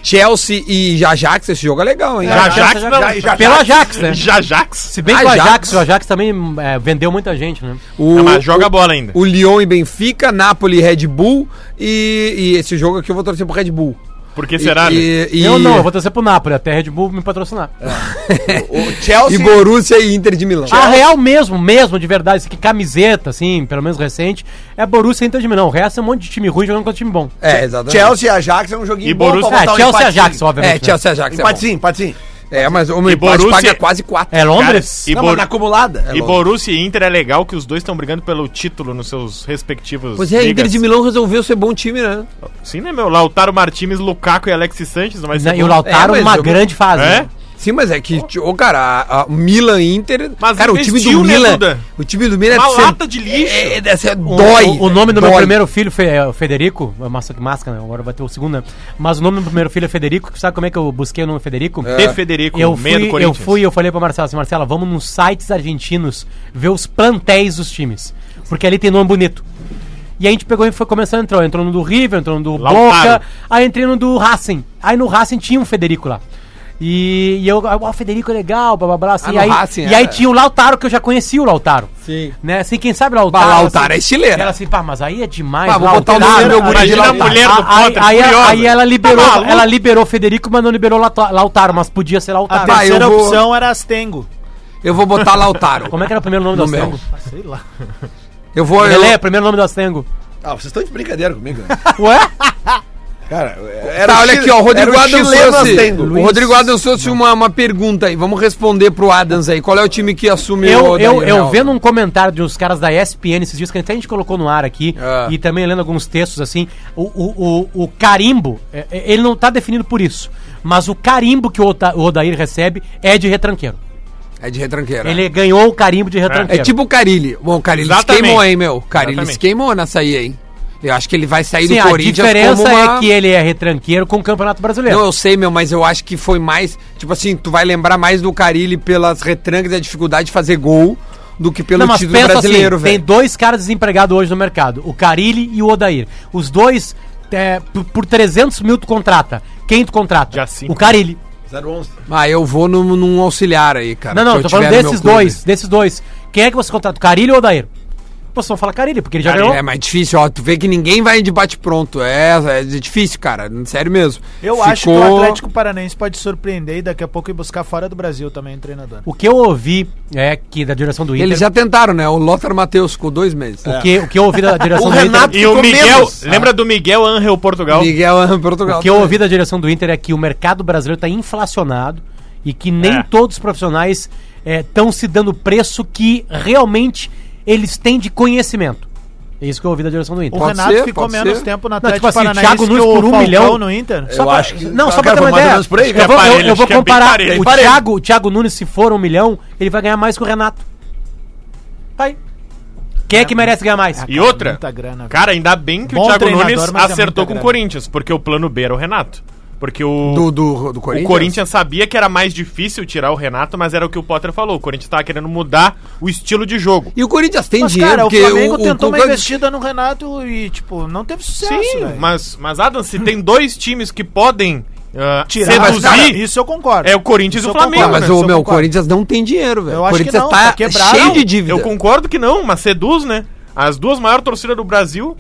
B: Chelsea e Ajax. Esse jogo é legal, hein?
D: Ajax, não.
E: Pelo Ajax, né?
D: Jajax.
E: Se bem que
B: Ajax.
E: o Ajax, o Ajax também é, vendeu muita gente, né?
B: O,
D: Não, mas joga
B: o-
D: bola ainda.
B: O Lyon e Benfica, Napoli e Red Bull. E, e esse jogo aqui eu vou torcer pro Red Bull.
D: Por que será, né?
B: E, e,
E: Eu não, eu vou torcer pro Napoli, até Red Bull me patrocinar.
C: O Chelsea...
B: e Borussia e Inter de Milão.
E: A real mesmo, mesmo, de verdade, aqui, camiseta, assim, pelo menos recente, é Borussia e Inter de Milão. O resto é um monte de time ruim jogando contra time bom.
B: É, exatamente.
C: Chelsea e Ajax é um joguinho
D: E
C: bom
D: Borussia-
E: É, Chelsea e. Ajax, obviamente.
B: É,
E: né?
B: Chelsea e Ajax. É, bom.
C: Empatinho, empatinho.
B: É, mas o meu empate
D: Borussia-
B: paga quase 4.
E: É Londres?
D: Cara, e
C: Não,
D: Bor-
C: mas na acumulada.
B: É
D: E. Borussia e Inter é legal que os dois estão brigando pelo título nos seus respectivos.
B: Pois é, a Inter
D: ligas.
B: de Milão resolveu ser bom time, né?
D: Sim, né, meu? Lautaro Martins, Lukaku e Alexis Sanches, não vai ser
E: Né, E o. Lautaro
B: É, mas eu-
E: grande fase.
D: É?
E: né?
B: Sim, mas é que, ô, cara, a, a Milan Inter.
D: Mas
B: cara, o time do
D: né,
B: Milan.
D: Duda?
B: o time do Milan
D: Uma
B: deve ser-
D: lata de lixo.
B: É, é,
E: O,
B: dói.
E: o, o nome do meu
B: dói.
E: primeiro filho Fe- é o Federico, é massa que máscara, né? agora vai ter o segundo, né? Mas o nome do meu primeiro filho é Federico. Sabe como é que eu busquei o nome Federico?
B: É.
D: De Federico,
E: Eu fui, eu fui, eu falei pra Marcela assim, Marcela, vamos nos sites argentinos ver os plantéis dos times. Porque ali tem nome bonito. E a gente pegou e foi começando a entrar. Entrou no do River, entrou no do
D: Lautaro.
E: Boca, aí entrei no do Racing. Aí no Racing tinha um Federico lá. E, e eu, ah, o Federico é legal, blá blá blá. Assim,
B: Ah, no
E: aí,
B: Racing,
E: e aí
B: é.
E: tinha o Lautaro, que eu já conhecia o Lautaro.
B: Sim.
E: Né? Assim, quem sabe Lautaro.
B: Bah, Lautaro
E: assim,
B: é estileira.
E: Ela assim, pá, mas aí é demais.
B: Pá, vou botar o nome do meu guri de
D: Imagina a
B: Lautaro.
D: mulher do
E: aí,
D: Potter,
E: aí,
D: furiosa.
E: aí ela liberou,
D: Tá
E: ela liberou Federico, mas não liberou Lauta- Lautaro, mas podia ser
G: A
E: Lautaro.
B: Tá,
G: terceira
B: eu vou-
G: opção era Astengo.
B: Eu vou botar Lautaro.
E: Como é que era o primeiro nome do
B: No meu.
E: Astengo?
G: Sei lá.
B: Eu vou. Eu,
E: Lelé, primeiro nome do Astengo.
C: Ah, vocês estão de brincadeira comigo, né?
E: Ué?
C: Cara,
B: tá, olha aqui, ó. O Rodrigo
C: era
B: Adams trouxe. O Rodrigo Adams trouxe uma, uma pergunta aí. Vamos responder pro Adams aí. Qual é o time que assume
E: Eu,
B: o
E: eu,
B: Odair
E: eu
B: Helman?
E: vendo um comentário de uns caras da ESPN esses dias, que até a gente colocou no ar aqui,
B: Ah.
E: e também lendo alguns textos assim, o, o, o, o carimbo, é, é, ele não tá definido por isso, mas o carimbo que o, Odair recebe é de retranqueiro.
B: É de retranqueira.
E: Ele ganhou o carimbo de
B: É
E: retranqueiro.
B: tipo o Carilli. Bom, o Carilli se queimou, hein, meu? O Carilli se queimou nessa aí, hein? Eu acho que ele vai sair
E: Sim,
B: do
E: a
B: Corinthians
E: diferença
B: como uma-
E: é que ele é retranqueiro com o Campeonato Brasileiro.
B: Não, eu sei, meu, mas eu acho que foi mais. Tipo assim, tu vai lembrar mais do Carilli pelas retrancas e a dificuldade de fazer gol do que pelo
E: Não, mas
B: título
E: pensa
B: brasileiro,
E: assim, tem
B: velho.
E: dois caras desempregados hoje no mercado, o Carilli e o Odair. Os dois, é, por, por 300 mil tu contrata. Quem tu contrata?
D: Já cinco.
E: O Carilli.
C: 011.
B: Ah, eu vou num, num auxiliar aí, cara.
E: não, não, tô falando desses dois, desses dois. Quem é que você contrata, o Carilli ou o Odair? Pô, vão falar Carilli, porque ele já
B: Cara,
E: ganhou.
B: é mais difícil, ó. Tu vê que ninguém vai de bate-pronto. É, é difícil, cara. Sério mesmo.
G: Eu acho que
B: Ficou-
G: o Atlético Paranaense pode surpreender e daqui a pouco ir buscar fora do Brasil também o treinador.
E: O que eu ouvi é que da direção do Inter...
B: Eles já tentaram, né? O Lothar Matheus ficou dois meses.
E: o, que, o que eu ouvi da direção
C: O
E: do Inter...
C: Renato-
D: E o
C: Ficou
D: Miguel,
C: menos.
D: lembra do Miguel Angel Portugal?
B: Miguel Portugal.
E: O que eu ouvi da direção do Inter é que o mercado brasileiro está inflacionado e que nem
D: É.
E: todos os profissionais estão se dando preço que realmente eles têm de conhecimento. É isso que eu ouvi da direção do Inter.
G: O
B: Pode
G: Renato
B: ser,
G: ficou menos
B: ser.
G: tempo
E: Não,
G: Atlético
E: tipo assim, Thiago Nunes por um
G: Falcão
E: milhão.
G: no Inter.
C: Eu
E: pra-
C: acho que-
E: Não, só
C: cara,
E: pra ter uma ideia.
C: aí,
E: eu, vou, eu- eu vou
D: é
E: comparar.
D: parelho.
E: o. Thiago, o Thiago Nunes, se for um milhão, ele vai ganhar mais que o Renato. Tá aí. Quem é que merece ganhar mais?
D: E outra,
G: grana,
D: cara, ainda bem que
G: Bom
D: o Thiago Nunes
G: é
D: acertou com o. Corinthians, porque o plano B era o Renato. Porque o,
B: Do, do, do
D: o
B: Corinthians?
D: Corinthians sabia que era mais difícil tirar o Renato, mas era o que o Potter falou. O Corinthians tava querendo mudar o estilo de jogo.
B: E o Corinthians tem
G: Mas,
B: dinheiro,
G: cara, o Flamengo
B: o,
G: tentou
B: o,
G: uma investida no Renato e, tipo, não teve sucesso,
D: Sim,
G: velho.
D: mas, mas Adam, se tem dois times que podem ah,
G: Tirar, mas,
D: seduzir,
G: cara, isso eu concordo.
D: é o Corinthians
G: Isso
D: e o Flamengo.
B: Não,
G: concordo,
B: mas
D: né?
B: o meu. Corinthians não tem dinheiro, velho.
G: Eu
B: O
G: acho que
B: Corinthians
G: não,
B: tá,
G: tá quebrado.
B: cheio de dívida.
D: Eu concordo que não, mas seduz, né? As duas maiores torcidas do Brasil,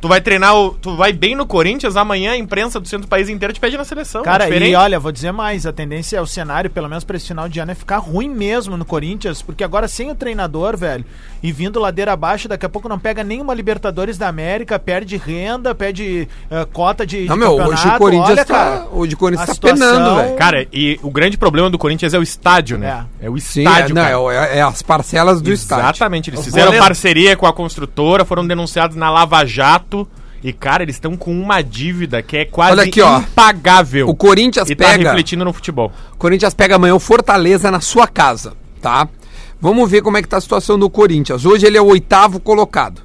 D: tu vai treinar, o, tu vai bem no Corinthians, amanhã a imprensa do centro do país inteiro te pede na seleção.
G: Cara,
D: é
G: e olha, vou dizer mais, a tendência é o cenário, pelo menos pra esse final de ano, é ficar ruim mesmo no Corinthians, porque agora sem o treinador, velho, e vindo ladeira abaixo, daqui a pouco não pega nenhuma Libertadores da América, perde renda, perde eh, cota de,
B: Não,
G: de
B: meu, hoje o Corinthians tá- hoje o Corinthians tá penando, velho.
D: Cara, e o grande problema do Corinthians é o estádio, né? É, o
B: Sim,
D: estádio,
B: é, não,
D: cara.
B: é, é as parcelas do estádio.
D: Exatamente, eles fizeram parceria com a construtora, foram denunciados na Lava Jato. E, cara, eles estão com uma dívida que é quase
B: Olha aqui, ó.
D: impagável.
B: O Corinthians
D: e tá
B: pega.
D: refletindo no futebol.
B: O Corinthians pega amanhã o Fortaleza na sua casa, tá? Vamos ver como é que tá a situação do Corinthians. Hoje ele é o oitavo colocado.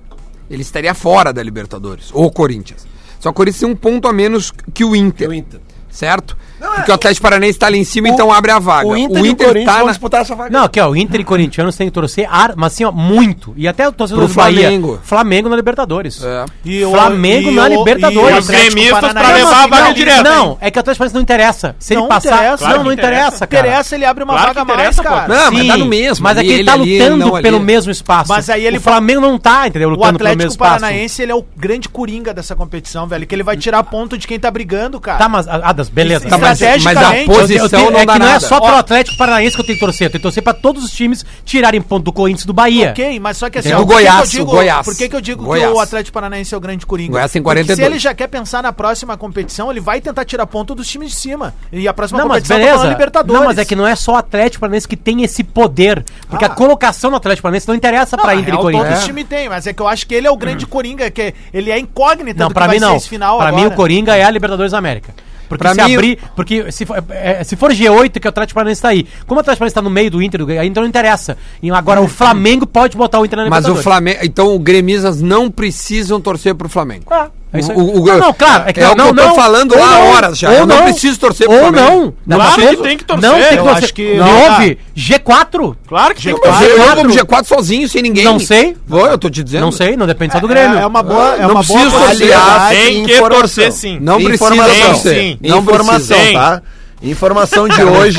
B: Ele estaria fora da Libertadores, o Corinthians. Só que o Corinthians tem um ponto a menos que o Inter.
C: O Inter.
B: Certo? Porque o Atlético Paranaense tá ali em cima, então abre a vaga.
C: O Inter, e o Corinthians
B: tá
C: vão
B: na...
C: disputar essa vaga.
E: Não, aqui ó, o Inter e corintianos têm que torcer, ar, mas assim ó, muito. E até o torcedor
B: Pro
E: do Bahia.
B: Flamengo.
E: Flamengo na Libertadores.
B: É.
G: E o-
E: Flamengo
G: e
E: na
G: o-
E: Libertadores.
G: e o
D: Os
G: Atlético
D: gremistas pra levar a vaga
G: Não,
D: direta.
E: Não, é que o Atlético Paranaense não interessa. Se
G: Não
E: ele passar.
G: interessa.
E: não,
D: Claro
E: não
D: que
E: interessa,
D: interessa.
E: cara.
G: Interessa, ele abre uma
D: Claro
G: vaga mais, cara.
D: pô.
B: Não, mas dá no mesmo.
E: Mas é que ele tá lutando
B: não ali.
E: pelo mesmo espaço.
G: Mas aí ele
E: o Flamengo não tá, entendeu?
G: O
E: Lutando pelo mesmo
G: Atlético
E: espaço.
G: Paranaense, ele é o grande coringa dessa competição, velho. Que ele vai tirar ponto de quem tá brigando, cara.
E: Tá, mas, Adas, beleza.
B: Tá, mas, mas a posição não
E: é que não é só pro. Atlético Paranaense que eu tenho que torcer. Eu tenho que torcer pra todos os times tirarem ponto do Corinthians do Bahia.
G: Ok, mas só que assim,
B: Tem o
G: que que
B: Goiás,
G: eu digo,
B: Goiás.
G: Por que, que eu digo
B: Goiás.
G: que o Atlético Paranaense é o grande coringa?
B: Goiás tem
G: Porque
B: 42.
G: se ele já quer pensar na próxima competição, ele vai tentar tirar ponto dos times de cima. E a próxima
E: Não, mas
G: competição
E: beleza.
G: Libertadores.
E: Não, mas é que não é só o Atlético Paranaense que tem esse poder. Porque
G: Ah.
E: a colocação no Atlético Paranaense não interessa
G: Não,
E: pra
G: na
E: Inter e Corinthians.
G: todos os times têm, mas é que eu acho que ele é o grande coringa, que ele é incógnita
E: Não,
G: do
E: pra
G: que
E: mim não.
G: final
E: Pra mim o Coringa é a Libertadores da América. Porque
B: Pra
E: se
B: mim,
E: abrir. Porque se for, é, se for G8, que o Atlético Paranaense tá aí. Como o Atlético Paranaense tá no meio do Inter, aí então não interessa. E agora o Flamengo pode botar o Inter na
B: Mas o. Flamengo. Então, o gremistas não precisam torcer pro Flamengo.
E: Ah, é isso aí.
B: O- o-
E: não, não, claro. É, que
B: é
E: não,
B: o que eu tô
E: não,
B: falando lá há
E: não,
B: horas já.
E: ou
B: Eu não preciso torcer pro
E: Ou não.
B: Não,
D: Claro que tem que torcer.
E: Não tem que torcer.
G: acho que-
E: Não houve G4?
D: Claro que tem que
B: Mas
D: torcer.
B: eu
E: G4.
B: como G4 sozinho, sem ninguém.
E: Não sei.
B: Vou, eu tô te dizendo.
E: Não sei, não depende só do
G: É,
E: Grêmio.
G: é uma boa, é
B: Não
G: uma boa
B: preciso torcer.
G: possibilidade.
D: Tem que
C: informação.
D: torcer sim.
B: Não precisa
C: Informação.
B: torcer.
D: Sim.
B: Não
C: Informação, tá? Informação de
B: Cara,
C: hoje.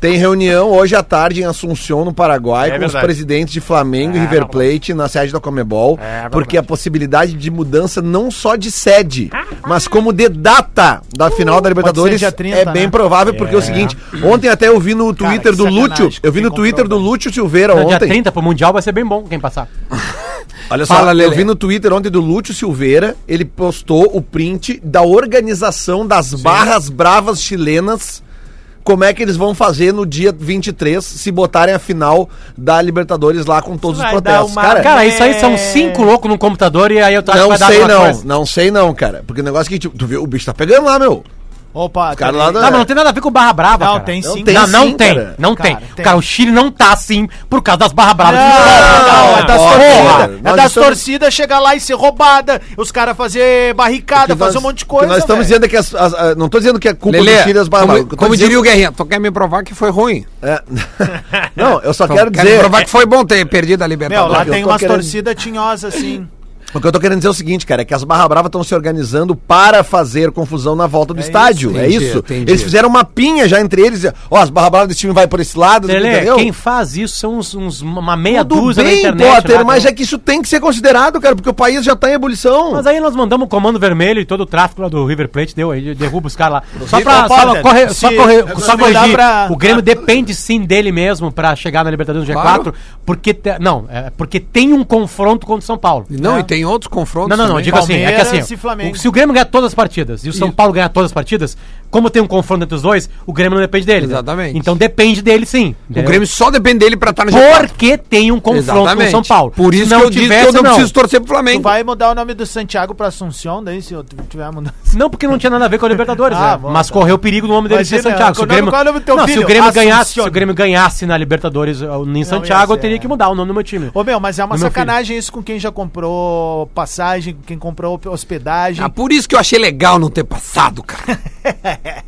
C: Tem reunião hoje à tarde em Assunção, no Paraguai,
D: É
C: com
D: verdade.
C: os presidentes de Flamengo e
D: É,
C: River
D: não.
C: Plate na sede da Comebol.
D: É
C: porque a possibilidade de mudança não só de sede, mas como de data da final da Libertadores
G: dia 30,
C: é bem
G: né?
C: provável, porque é o seguinte: ontem até eu vi no Twitter
G: que
C: do Lúcio, eu vi no Twitter do
G: comprou,
C: Lúcio Silveira
E: No dia
C: ontem.
E: 30 pro Mundial vai ser bem bom quem passar.
C: Olha só,
B: Fala,
C: eu vi no Twitter ontem do Lúcio Silveira, ele postou o print da organização das barras bravas chilenas. Como é que eles vão fazer no dia 23 se botarem a final da Libertadores lá com todos os protestos?
G: uma-
C: Cara,
E: Cara, isso aí são
G: É.
E: cinco loucos num computador e aí eu tô
C: não sei não,
E: coisa.
C: não sei não, cara. Porque o negócio é que, tipo, tu viu, o bicho tá pegando lá, meu.
G: Opa,
C: caras
G: tá
C: lá da-
E: Não, mas não tem nada a ver com Barra Brava,
G: Não,
E: cara.
G: tem
C: Não
G: sim.
C: tem
E: não, não
C: sim,
E: tem,
C: cara.
E: não
G: Cara,
E: tem.
G: tem.
E: Cara, o Chile não tá assim por causa das Barra Bravas.
G: Não, não, é das
C: Porra,
G: torcidas. É das
C: estamos-
G: torcidas chegar lá e ser roubada, os caras fazer barricada, fazer um monte de coisa.
C: Nós estamos dizendo que as, as- não tô dizendo que é culpa
B: Lelê,
C: do Chile das barras.
B: como,
C: Eu tô
B: como
C: dizendo-
B: diria o Guerrinha, tu quer me provar que foi ruim.
C: É. Não, eu só
B: Então,
C: quero
B: quer
C: dizer.
B: me provar que foi bom ter perdido a
G: Meu,
B: Libertadores.
G: lá tem umas torcidas tinhosas assim.
C: O que eu tô querendo dizer é o seguinte, cara, é que as Barra Brava estão se organizando para fazer confusão na volta do
G: É
C: estádio.
B: isso,
C: é
B: entendi,
C: isso.
B: entendi.
C: Eles fizeram uma pinha já entre eles. Ó, as Barra Brava desse time vai por esse lado,
E: Lelê,
C: entendeu?
E: quem faz isso são uns, uns- uma meia
C: Tudo
E: dúzia
C: bem,
E: na internet.
C: Potter,
E: lá,
C: mas é que isso tem que ser considerado, cara, porque o país já tá em ebulição.
E: Mas aí nós mandamos o comando vermelho e todo o tráfico lá do River Plate deu aí, derruba os caras lá. Só pra, só,
G: Potter,
E: corre, só,
G: se-
E: corre,
G: se
E: só corrigir,
G: pra-
E: o Grêmio depende sim dele mesmo pra chegar na Libertadores no G4,
B: Claro.
E: porque, te- não, é porque tem um confronto contra o São Paulo.
B: Não,
G: É.
B: e tem outros confrontos
E: Não, não, não, digo assim, é que assim, o- se o Grêmio ganhar todas as partidas e o São
B: Isso.
E: Paulo ganhar todas as partidas, como tem um confronto entre os dois, o Grêmio não depende dele. né?
B: Exatamente.
E: Então depende dele sim.
B: O
E: entendeu?
B: Grêmio só depende dele pra estar no G4.
E: Porque tem um confronto com o São Paulo.
B: Por isso
E: não
B: que eu disse que
E: tivesse,
B: eu não,
E: não.
B: preciso torcer pro
G: Tu
B: Flamengo.
G: vai mudar o nome do Santiago pra Assunção, daí se eu tiver mudando.
E: Não, porque não tinha nada a ver com a Libertadores,
G: Ah,
E: né?
G: bom,
E: Mas
G: tá.
E: correu o perigo do nome dele ser Santiago. Se o
G: é o
E: Grêmio,
G: é o nome do teu
E: não, se o Grêmio ganhasse, se o Grêmio ganhasse na Libertadores uh, em Santiago,
G: ia
E: eu teria que
G: é.
E: mudar o nome do meu time.
G: Ô meu, mas é uma sacanagem isso com quem já comprou passagem, quem comprou hospedagem.
B: Ah, por isso que eu achei legal não ter passado, cara.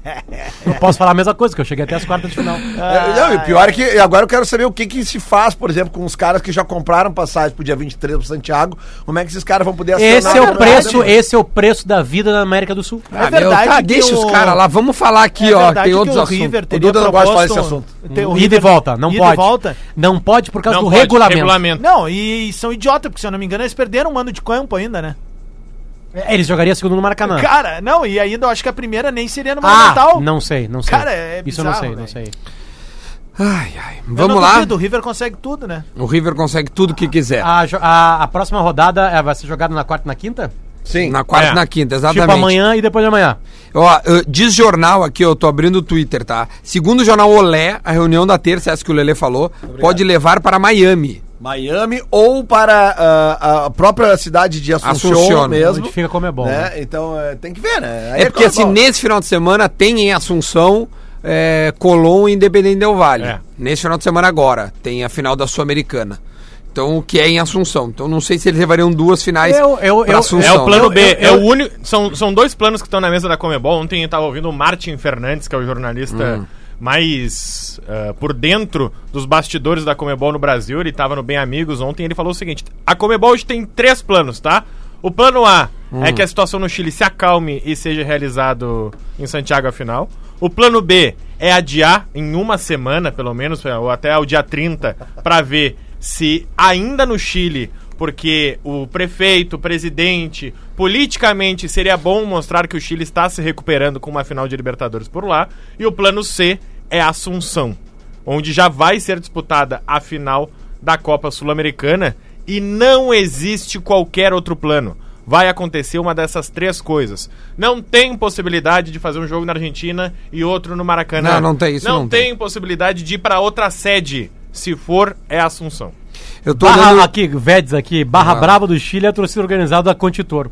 E: Eu posso falar a mesma coisa, que eu cheguei até as quartas de final.
C: É, não, e o pior é que agora eu quero saber o que, que se faz, por exemplo, com os caras que já compraram passagem pro dia 23 pro Santiago. Como é que esses caras vão poder
E: Esse é o preço, esse é o preço da vida na América do Sul.
G: É verdade
B: tá,
G: que
B: deixa
G: o-
B: os caras lá. Vamos falar aqui,
G: É
B: ó. Tem outros assuntos.
C: O Duda não gosta de falar desse assunto.
G: Tem- o
E: Ida e volta, não
G: ida
E: pode.
G: e volta.
E: Não pode por causa
D: Não
E: do
D: pode,
E: regulamento.
D: regulamento.
G: Não, e são idiota, porque se eu não me engano, eles perderam um mando de campo ainda, né?
E: É, Eles jogariam segundo no Maracanã.
G: Cara, não, e ainda eu acho que a primeira nem seria no
E: Ah,
G: Monumental.
E: não sei, não sei.
G: Cara, é
E: Isso eu não sei, não
G: velho.
E: sei.
B: Ai, ai.
G: Eu
B: Vamos
G: não
B: lá.
G: duvido, o River consegue tudo, né?
B: O River consegue tudo que quiser.
E: A, a, a próxima rodada é, vai ser jogada na quarta e na quinta?
C: Sim.
B: Na quarta
D: É.
B: e na quinta, exatamente.
E: Tipo amanhã e depois de amanhã.
B: Ó, diz jornal aqui, eu tô abrindo o Twitter, tá? Segundo o jornal Olé, a reunião da terça, essa que o Lelê falou, pode levar para Miami.
C: Miami ou para ah, a própria cidade de Assunção, mesmo.
E: Onde fica como é bom.
C: né?
E: né?
C: Então é, tem que ver, né? Aí
B: É porque
C: tá
B: assim, nesse final de semana tem em Assunção, é, Colom e Independente Del Vale.
D: É.
B: Nesse final de semana agora, tem a final da Sul-Americana. Então, o que é em Assunção. Então, não sei se eles levariam duas finais
E: Eu- eu-
B: Assunção.
D: É o plano
E: Eu-
D: B.
E: eu-
D: é
E: eu-
D: o único. São, são dois planos que estão na mesa da Comebol. Ontem eu tava ouvindo o Martin Fernandes, que é o jornalista
B: Hum.
D: Mais ah, por dentro dos bastidores da Comebol no Brasil. Ele tava no Bem Amigos ontem. Ele falou o seguinte: a Comebol hoje tem três planos, tá? O plano A
B: Hum.
D: é que a situação no Chile se acalme e seja realizado em Santiago a final. O plano B é adiar em uma semana, pelo menos, ou até o dia 30, para ver se ainda no Chile, porque o prefeito, o presidente, politicamente seria bom mostrar que o Chile está se recuperando com uma final de Libertadores por lá. E o plano C é Assunção, onde já vai ser disputada a final da Copa Sul-Americana e não existe qualquer outro plano. Vai acontecer uma dessas três coisas. Não tem possibilidade de fazer um jogo na Argentina e outro no Maracanã.
B: Não, não tem isso,
D: Não,
B: não
D: tem,
B: tem.
D: possibilidade de ir para outra sede. Se for, é Assunção.
B: Eu tô
E: Barra,
B: olhando...
E: aqui, Vedes aqui, Barra
B: Ah.
E: Brava do Chile é a torcida organizada da Contitor.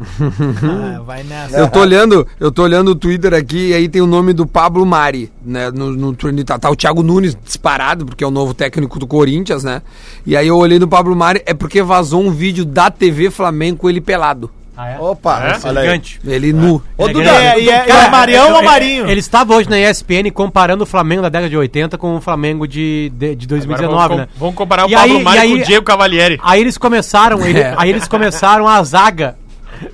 G: Ah, vai nessa.
B: Eu tô olhando, eu tô olhando o Twitter aqui e aí tem o nome do Pablo Mari, né? No, no Twitter tá, tá o Thiago Nunes disparado, porque é o novo técnico do Corinthians, né? E aí eu olhei no Pablo Mari, é porque vazou um vídeo da TV Flamengo com ele pelado.
E: Ah, é?
C: Opa,
D: É?
C: olha aí.
E: Gigante.
B: Ele nu.
C: Ô,
E: É
C: Duda,
E: grande.
G: E é, e é,
E: Cara,
G: é Marião ou Marinho?
E: Ele estava hoje na ESPN comparando o Flamengo da década de 80 com o Flamengo de, de, de 2019,
D: Agora vamos,
E: né?
D: vamos comparar o
E: E
D: Pablo
E: aí-
D: Mari
E: e
D: com o Diego Cavalieri.
E: Aí eles começaram, ele-
B: É.
E: aí eles começaram a zaga.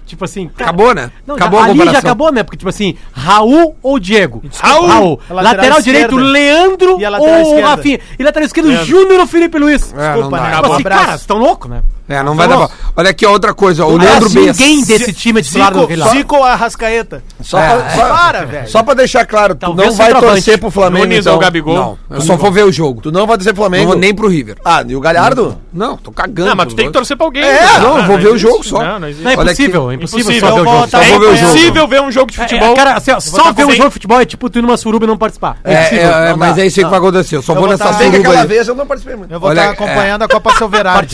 E: Tipo assim, cara,
B: Acabou, né?
E: Não,
B: acabou
E: já,
B: a
E: ali já acabou, né? Porque, tipo assim, Raul ou Diego?
D: Raul!
E: Raul.
G: A lateral
E: Lateral, direito. Leandro
G: E
E: ou
G: esquerda?
E: Rafinha. E lateral esquerdo. Júnior ou Felipe Luiz.
B: É,
G: Desculpa, né?
E: Tipo
G: Acabou.
E: assim, cara, vocês estão loucos, né?
B: É, não vai dar
E: Vamos.
B: pra... Olha aqui outra coisa, ó, o
E: Não
B: Leandro
E: conhece
B: Bess.
E: ninguém desse time titular
G: Zico,
E: daquele lá.
G: Zico ou Arrascaeta?
C: Só,
B: É,
C: pra, só,
G: Para, velho.
C: só pra deixar claro, tu
E: Talvez
C: não vai torcer pro Flamengo,
D: Nunes
C: então.
D: ou Gabigol.
B: Não, eu só vou ver o jogo.
C: Tu não vai torcer pro
B: Não
C: Flamengo?
B: vou nem pro River.
C: Ah, e o Galhardo?
B: Não, tô cagando.
D: Não, mas tu tem que torcer pra alguém.
B: É, não, eu vou ver o jogo só.
D: Não, não existe.
E: Não, é
B: aqui.
E: impossível, é impossível só ver o jogo.
G: vou
B: Só vou ver o
D: É impossível ver um jogo de
E: É,
D: futebol.
E: é, cara, assim, só ver um jogo de futebol é tipo tu ir numa suruba e não participar.
B: É, é,
C: não
B: mas é isso aí que
C: não.
B: vai acontecer. Eu só vou nessa suruba aí.
C: vez eu não participei muito.
G: Eu vou estar acompanhando a Copa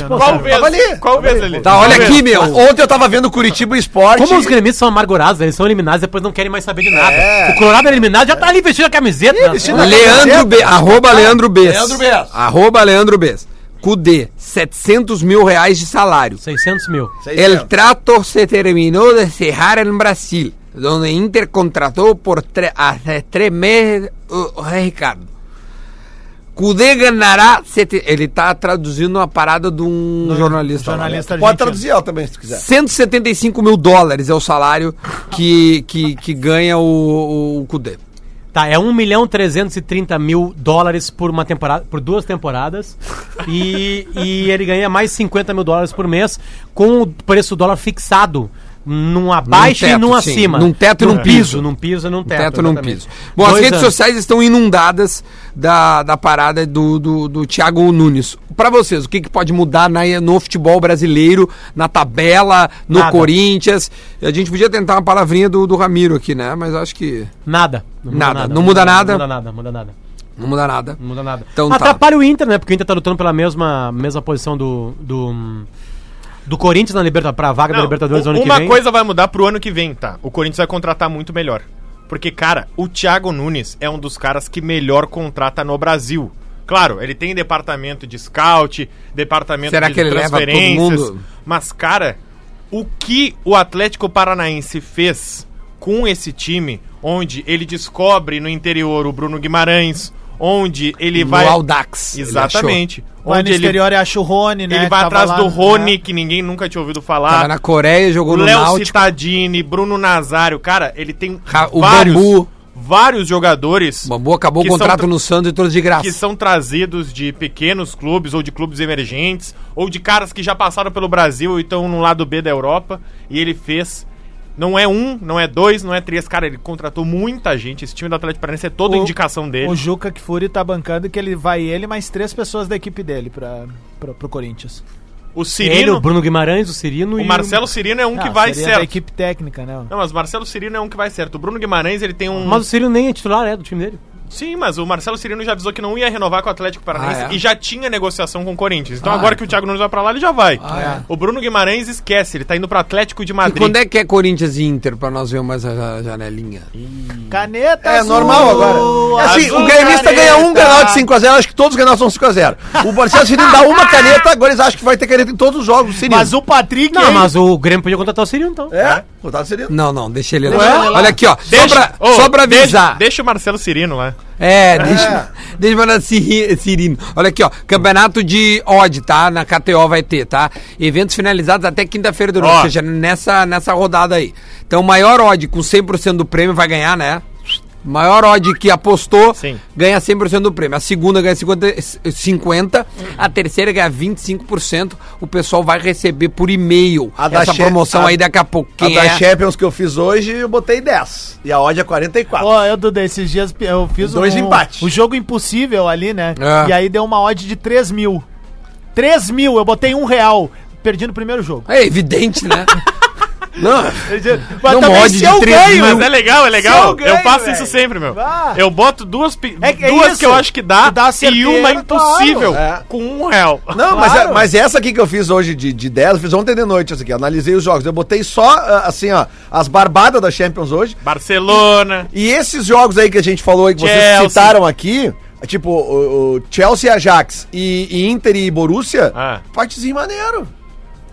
G: não
D: Qual vez?
C: Ali, ali.
D: Qual vez ele?
B: Tá, olha aqui, meu.
C: Ontem eu tava vendo Curitiba Esporte.
E: Como os gremistas são amargurados, eles são eliminados e depois não querem mais saber de nada.
C: É.
E: O Colorado é eliminado, já tá ali vestindo a camiseta. né?
C: vestindo a
B: Leandro B. Arroba Leandro Bess.
C: Leandro Bess.
B: Arroba Leandro Bess. Cudê, 700 mil reais de salário.
E: 600 mil.
B: El trato se terminó de cerrar en Brasil, donde Inter contrató por tre- tres meses o o Ricardo. Cudê ganhará. sete- Ele tá traduzindo uma parada de um jornalista. lá, né?
G: Jornalista
C: Pode traduzir ela também, se tu quiser.
B: 175 mil dólares é o salário que, que, que ganha o, o Cudê.
E: Tá, é 1 milhão 330 mil dólares por uma temporada, por duas temporadas. e, e ele ganha mais 50 mil dólares por mês com o preço do dólar fixado. Num abaixo e
B: teto,
E: num
B: sim.
E: acima.
B: Num teto e num piso.
E: Num piso e num teto.
B: teto num piso. Bom, as
E: Dois
B: redes
E: anos.
B: sociais estão inundadas da, da parada do, do, do Thiago Nunes. Pra vocês, o que, que pode mudar na, no futebol brasileiro, na tabela, no
E: Nada.
B: Corinthians? A gente podia tentar uma palavrinha do, do Ramiro aqui, né? Mas acho que
E: Nada.
B: Nada. Não muda nada?
E: Não muda nada, muda nada.
B: não muda nada.
E: Não muda nada.
B: Então tá.
E: Atrapalha o Inter, né? Porque o Inter tá lutando pela mesma, mesma posição do, do, do Corinthians na Libertadores, pra vaga da
D: Não,
E: Libertadores
D: u-
E: ano que
D: uma
E: vem.
D: coisa vai mudar pro ano que vem, tá? O Corinthians vai contratar muito melhor. Porque, cara, o Thiago Nunes é um dos caras que melhor contrata no Brasil. Claro, ele tem departamento de scout, departamento
B: Será
D: de
B: que ele leva todo mundo?
D: Mas, cara, o que o Atlético Paranaense fez com esse time, onde ele descobre no interior o Bruno Guimarães, onde ele
B: No
D: vai.
B: Audax. ele
D: Exatamente.
G: Vai
D: Onde
G: no
D: ele,
G: exterior e acha o Rony, né?
D: ele vai atrás
G: lá,
D: do
G: né?
D: Rony, que ninguém nunca tinha ouvido falar.
B: Tava na Coreia, jogou
D: O
B: no
D: Léo
B: Náutico.
D: Citadini, Bruno Nazário, cara, ele tem
B: Ra- o
D: vários,
B: Bambu.
D: vários jogadores
B: O Bambu acabou o contrato
D: tra-
B: no Santos e todos de graça.
D: que são trazidos de pequenos clubes ou de clubes emergentes ou de caras que já passaram pelo Brasil e estão no lado B da Europa e ele fez não é um, não é dois, não é três, cara, ele contratou muita gente. Esse time do Atlético Paranaense é toda
G: O-
D: indicação dele.
G: O Juca Kfouri tá bancando que ele vai ele mais três pessoas da equipe dele pra, pra, pro Corinthians.
D: O
E: Ele,
D: Cirino,
E: o Bruno Guimarães, o Cirino
D: o
E: e
D: Marcelo Cirino é um que
G: Ah,
D: vai
G: seria da
D: certo.
G: equipe técnica, né?
D: Não, mas o Marcelo Cirino é um que vai certo. O Bruno Guimarães, ele tem um
E: Mas o Cirino nem é titular, é, do time dele.
D: Sim, mas o Marcelo Cirino já avisou que não ia renovar com o Atlético Paranaense
B: Ah, é?
D: e já tinha negociação com o Corinthians. Então
B: Ah,
D: agora
B: é.
D: que o Thiago Nunes vai pra lá, ele já vai.
B: Ah, é.
D: O Bruno Guimarães esquece, ele tá indo pro Atlético de
B: E
D: Madrid.
B: quando é que é Corinthians e Inter pra nós vermos mais a janelinha?
G: Caneta
C: É
G: azul,
C: normal agora. É assim,
G: azul
C: o gremista ganha um granal de 5x0, acho que todos os granais são 5x0. O Marcelo Cirino dá uma caneta, agora eles acham que vai ter caneta em todos os jogos do Cirino.
G: Mas o Patrick.
E: Não,
G: hein?
E: mas o Grêmio podia contratar o Cirino, então.
C: É, botaram o Cirino.
B: Não, não, deixa ele lá.
C: Deixa lá.
B: Olha aqui, ó.
D: Deixa,
B: só, pra,
D: ô,
B: só pra
D: deixa-
B: avisar.
D: Deixa, o Marcelo Cirino lá.
B: É, deixa, deixa eu mandar Ciri- Cirino. Olha aqui, ó. Campeonato de odd, tá? Na KTO vai ter, tá? Eventos finalizados até quinta-feira do ano, ou seja, nessa, nessa rodada aí. Então, o maior odd com 100% do prêmio vai ganhar, né? Maior odd que apostou
D: Sim.
B: ganha 100% do prêmio. A segunda ganha 50, 50, a terceira ganha 25%. O pessoal vai receber por e-mail
C: A da
B: essa promoção
C: a-
B: aí daqui a pouco.
C: A
B: Quem
C: da
B: é?
C: Champions que eu fiz hoje, eu botei 10. E a odd é 44.
G: Ó, eu, Duda, esses dias eu fiz
C: Dois
G: um,
C: empates.
G: o jogo impossível ali, né?
B: É.
G: E aí deu uma odd de 3 mil. 3 mil, eu botei um real. Perdi no primeiro jogo.
B: É evidente, né? Não,
G: Mas
B: Não
G: também se eu
B: 3
G: ganho,
B: mil.
D: Mas é legal, é legal.
G: eu
D: Eu,
G: ganho,
D: faço
G: velho.
D: isso sempre, meu.
G: Ah.
D: Eu boto duas,
G: É que é
D: duas
G: isso.
D: que eu acho que dá,
G: dá a
D: e uma impossível
C: claro. É.
D: com um real.
C: Não, mas, é-
G: Claro.
C: mas essa aqui que eu fiz hoje de, de 10, eu fiz ontem de noite, essa aqui. Analisei os jogos. Eu botei só, ah, assim, ó, as barbadas da Champions hoje.
D: Barcelona.
C: E esses jogos aí que a gente falou aí, que vocês
D: Chelsea.
C: citaram aqui, tipo, o, o Chelsea e Ajax e, e Inter e Borussia,
D: Ah.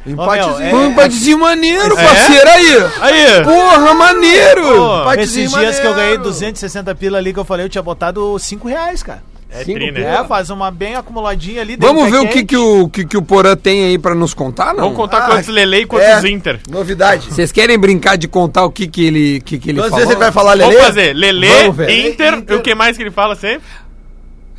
C: Empatezinho maneiro.
G: meu,
C: Empatezinho.
G: é-
B: um empatezinho maneiro,
D: É?
B: parceiro aí.
D: Aí.
B: Porra, maneiro.
D: Pô,
C: Empatezinho
G: Esses dias que eu ganhei
C: maneiro.
G: 260 pila ali que eu falei, eu tinha botado 5 reais, cara.
D: É
B: Cinco
D: tri, né?
G: É, faz uma bem acumuladinha ali.
B: Vamos ver o
G: pé
B: que, que, o, que, que o Porã tem aí pra nos contar, não?
D: Vamos contar
C: Ah,
D: quantos Lele e quantos
C: é.
D: Inter.
C: Novidade.
B: Vocês querem brincar de contar o que, que ele, que, que ele
C: Quantas vezes ele vai falar, Lelê?
D: Vamos fazer Lele. Inter,
C: Inter.
D: e o que mais que ele fala sempre?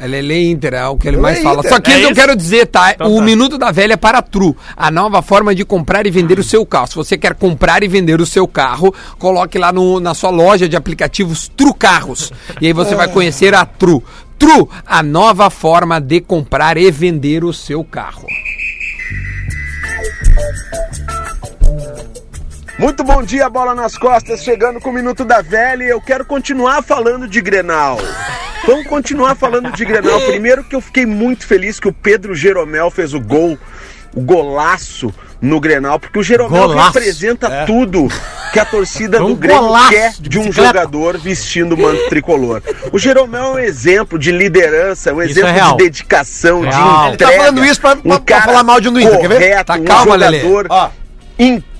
B: É Lele Inter, é o que ele mais fala.
C: Inter.
B: Só que
D: É
B: eu
D: isso?
B: quero dizer, tá?
D: Então
B: o
D: tá.
B: Minuto da Velha é para Tru, a nova forma de comprar e vender o seu carro. Se você quer comprar e vender o seu carro, coloque lá no, na sua loja de aplicativos Tru Carros. E aí você vai conhecer a Tru. Tru, a nova forma de comprar e vender o seu carro.
J: Muito bom dia, bola nas costas, chegando com o Minuto da Velha e eu quero continuar falando de Grenal. Vamos continuar falando de Grenal. Primeiro que eu fiquei muito feliz que o Pedro Jeromel fez o gol golaço no Grenal, porque o Jeromel
E: Golaço.
J: representa tudo que a torcida
E: um
J: do Grêmio quer
E: de
J: de um
E: bicicleta.
J: jogador vestindo o manto tricolor. O Jeromel é um exemplo de liderança, um
E: Isso
J: exemplo
E: é
J: de dedicação,
E: Real.
J: de
E: Ele
C: tá
J: entrega.
C: falando isso pra- pra- pra falar mal de um do Inter, quer ver?
J: correto,
B: Tá
J: um
B: calma, Lelê.
J: jogador
C: Ó.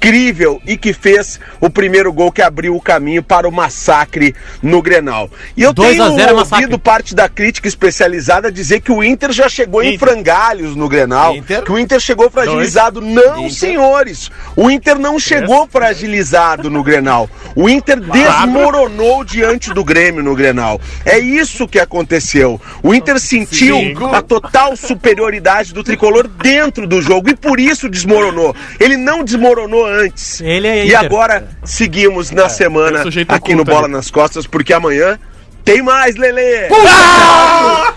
J: incrível e que fez o primeiro gol que abriu o caminho para o massacre no Grenal. E eu
E: 2
J: tenho
E: a 0 é
J: ouvido
E: massacre.
J: parte da crítica especializada dizer que o Inter já chegou em
D: Inter.
J: frangalhos no Grenal,
C: Inter.
J: que o Inter chegou fragilizado. Não, senhores, o Inter não chegou fragilizado no Grenal. O Inter desmoronou diante do Grêmio no Grenal. É isso que aconteceu. O Inter sentiu a total superioridade do tricolor dentro do jogo e por isso desmoronou. Ele não desmoronou antes.
E: Ele é
J: E
E: Inter.
J: agora seguimos na semana
D: tem um sujeito
J: aqui no Bola nas Costas, porque amanhã tem mais, Lele!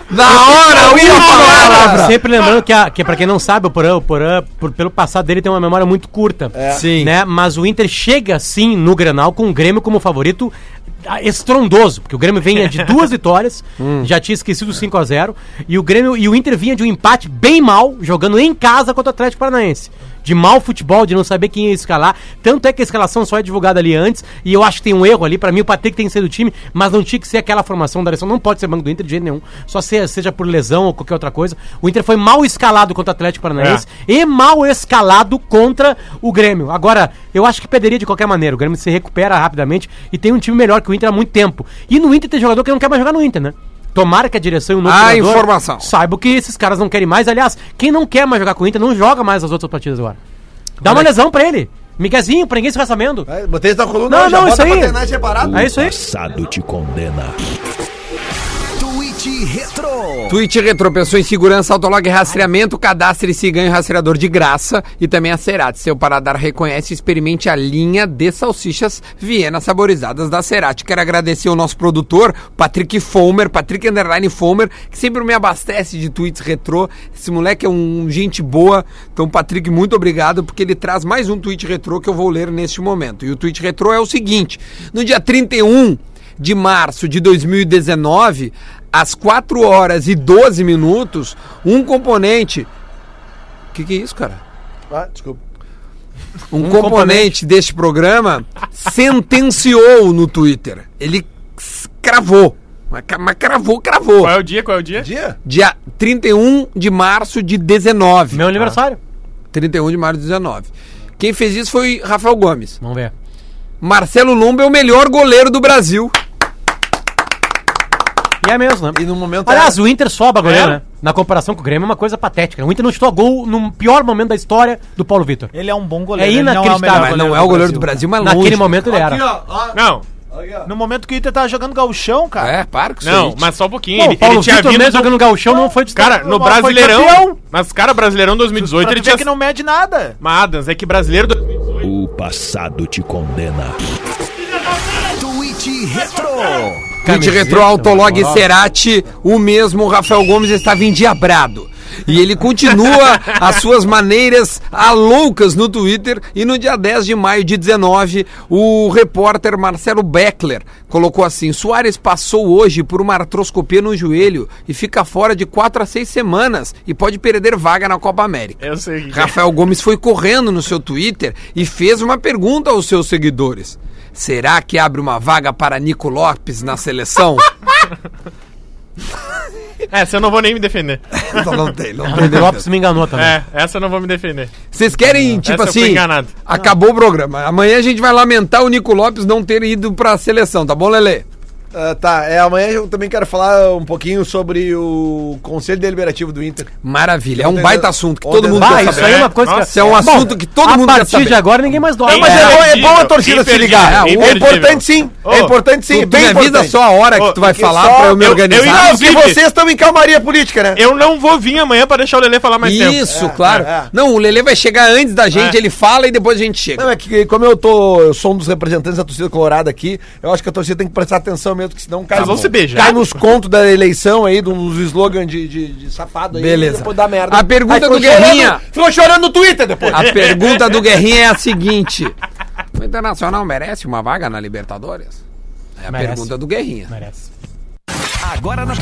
B: Na hora, eu ia falar!
E: Sempre lembrando que, a, que pra quem não sabe, o Porã, o Porã, por- pelo passado dele, tem uma memória muito curta.
B: Sim.
E: Né? Mas o Inter chega, sim, no Grenal com o Grêmio como favorito ah, estrondoso, porque o Grêmio vinha de duas vitórias, já tinha esquecido o 5 a 0 e o Grêmio e o Inter vinha de um empate bem mal, jogando em casa contra o Atlético Paranaense. De mau futebol, de não saber quem ia escalar. Tanto é que a escalação só é divulgada ali antes. E eu acho que tem um erro ali. Pra mim, o Patrick tem que ser do time, mas não tinha que ser aquela formação da eleição. Não pode ser banco do Inter de jeito nenhum. Só se- seja por lesão ou qualquer outra coisa. O Inter foi mal escalado contra o Atlético Paranaense e mal escalado contra o Grêmio. Agora, eu acho que perderia de qualquer maneira. O Grêmio se recupera rapidamente e tem um time melhor que o Inter há muito tempo. E no Inter tem jogador que não quer mais jogar no Inter, né? Tomara que a direção e o novo
B: Ah,
E: treinador
B: informação.
E: saibam que esses caras não querem mais. Aliás, quem não quer mais jogar com o Inter não joga mais as outras partidas agora. Dá uma lesão pra ele. Miguezinho, pra ninguém se sabendo.
C: É, Botei isso na coluna,
E: Não,
C: já
E: não,
C: bota
E: isso aí. É isso aí.
A: Passado te condena.
F: Retro.
B: Twitch Retro, pensou em segurança, autolog rastreamento, cadastre-se e ganhe rastreador de graça. E também a Cerati, seu paladar reconhece e experimente a linha de salsichas Viena saborizadas da Cerati. Quero agradecer o nosso produtor, Patrick Fomer, Patrick Underline Fomer, que sempre me abastece de tweets retrô. Esse moleque é um gente boa. Então, Patrick, muito obrigado, porque ele traz mais um tweet retrô que eu vou ler neste momento. E o tweet retrô é o seguinte: no dia 31 de março de 2019, às 4 horas e 12 minutos, um componente. O que, que é isso, cara?
C: Ah, desculpa.
B: Um, componente, deste programa sentenciou no Twitter. Ele cravou. Mas, cravou, cravou.
D: Qual é o dia? Qual é o dia?
C: Dia?
B: Dia 31 de março de 19.
E: Meu aniversário.
B: 31 de março de 19. Quem fez isso foi Rafael Gomes.
E: Vamos ver.
B: Marcelo Lumba é o melhor goleiro do Brasil.
E: E é mesmo, né?
C: E no momento
E: Aliás,
C: é-
E: o Inter sobra goleiro,
D: É?
E: né? Na comparação com o Grêmio é uma coisa patética. O Inter não chutou gol no pior momento da história do Paulo Vitor.
G: Ele é um bom goleiro.
E: É
G: não
E: inacreditável.
B: Mas não é o goleiro do Brasil, mas
E: Naquele
B: longe.
E: momento ele era.
C: Aqui, ó, ó.
D: Não,
G: No momento que o Inter tava jogando gauchão, cara.
B: É, para com isso
D: não, mas só um pouquinho.
E: Pô,
D: ele,
E: Paulo
D: ele tinha
E: Vitor
D: vindo
E: mesmo
D: do-
E: jogando gauchão não foi destaque.
D: Cara, no Brasileirão. Mas, cara, Brasileirão 2018
G: Pra
D: ele tinha.
G: que não mede nada.
D: Mas, Adams, é que brasileiro. do-
A: O passado te condena.
F: Tweet Retro.
B: Tweet Retro Autolog Cerati, o mesmo Rafael Gomes estava endiabrado. E ele continua as suas maneiras a loucas no Twitter. E no dia 10 de maio de 19, o repórter Marcelo Beckler colocou assim: Soares passou hoje por uma artroscopia no joelho e fica fora de 4 a 6 semanas e pode perder vaga na Copa América.
D: Eu sei.
B: Rafael Gomes foi correndo no seu Twitter e fez uma pergunta aos seus seguidores. Será que abre uma vaga para Nico Lopes na seleção?
D: Essa eu não vou nem me defender.
B: não, não tem, não
E: O De Lopes me enganou também.
D: É, essa eu não vou me defender.
B: Vocês querem, tipo
D: Essa eu fui
B: assim,
D: enganado.
B: acabou o programa. Amanhã a gente vai lamentar o Nico Lopes não ter ido para a seleção, tá bom, Lele?
C: Ah, tá, é, amanhã eu também quero falar um pouquinho sobre o Conselho Deliberativo do Inter.
B: Maravilha, é um baita assunto que todo mundo
E: Bah,
B: quer
E: isso
B: saber.
E: aí é uma coisa
D: Nossa,
B: Isso é um assunto que todo mundo
E: a
B: quer
E: partir
B: saber.
E: de agora ninguém mais dorme.
C: Mas é, bom, é bom a torcida se ligar. É, é importante sim. É importante sim.
B: Tu, tu me avisa só a hora que tu vai falar pra eu me
D: eu- eu
B: organizar.
D: ia-
C: Não, que vocês estão em calmaria política, né?
D: Eu não vou vir amanhã pra deixar o Lelê falar mais tempo.
B: Isso, claro.
C: é, é.
B: Não, o Lele vai chegar antes da gente,
D: É.
B: ele fala e depois a gente chega.
C: Não, é que como eu tô. Eu sou um dos representantes da torcida colorada aqui, eu acho que a torcida tem que prestar atenção mesmo, que senão cai,
D: vão se beijar.
C: cai nos contos da eleição aí, dos slogans de, de, de safado aí.
B: Beleza.
C: Depois dá merda.
B: A pergunta do Guerrinha.
C: chorando- Ficou chorando no Twitter depois.
B: A pergunta do Guerrinha é a seguinte: O Internacional merece uma vaga na Libertadores? É a
E: Merece.
B: pergunta do Guerrinha.
E: Merece.
F: Agora na.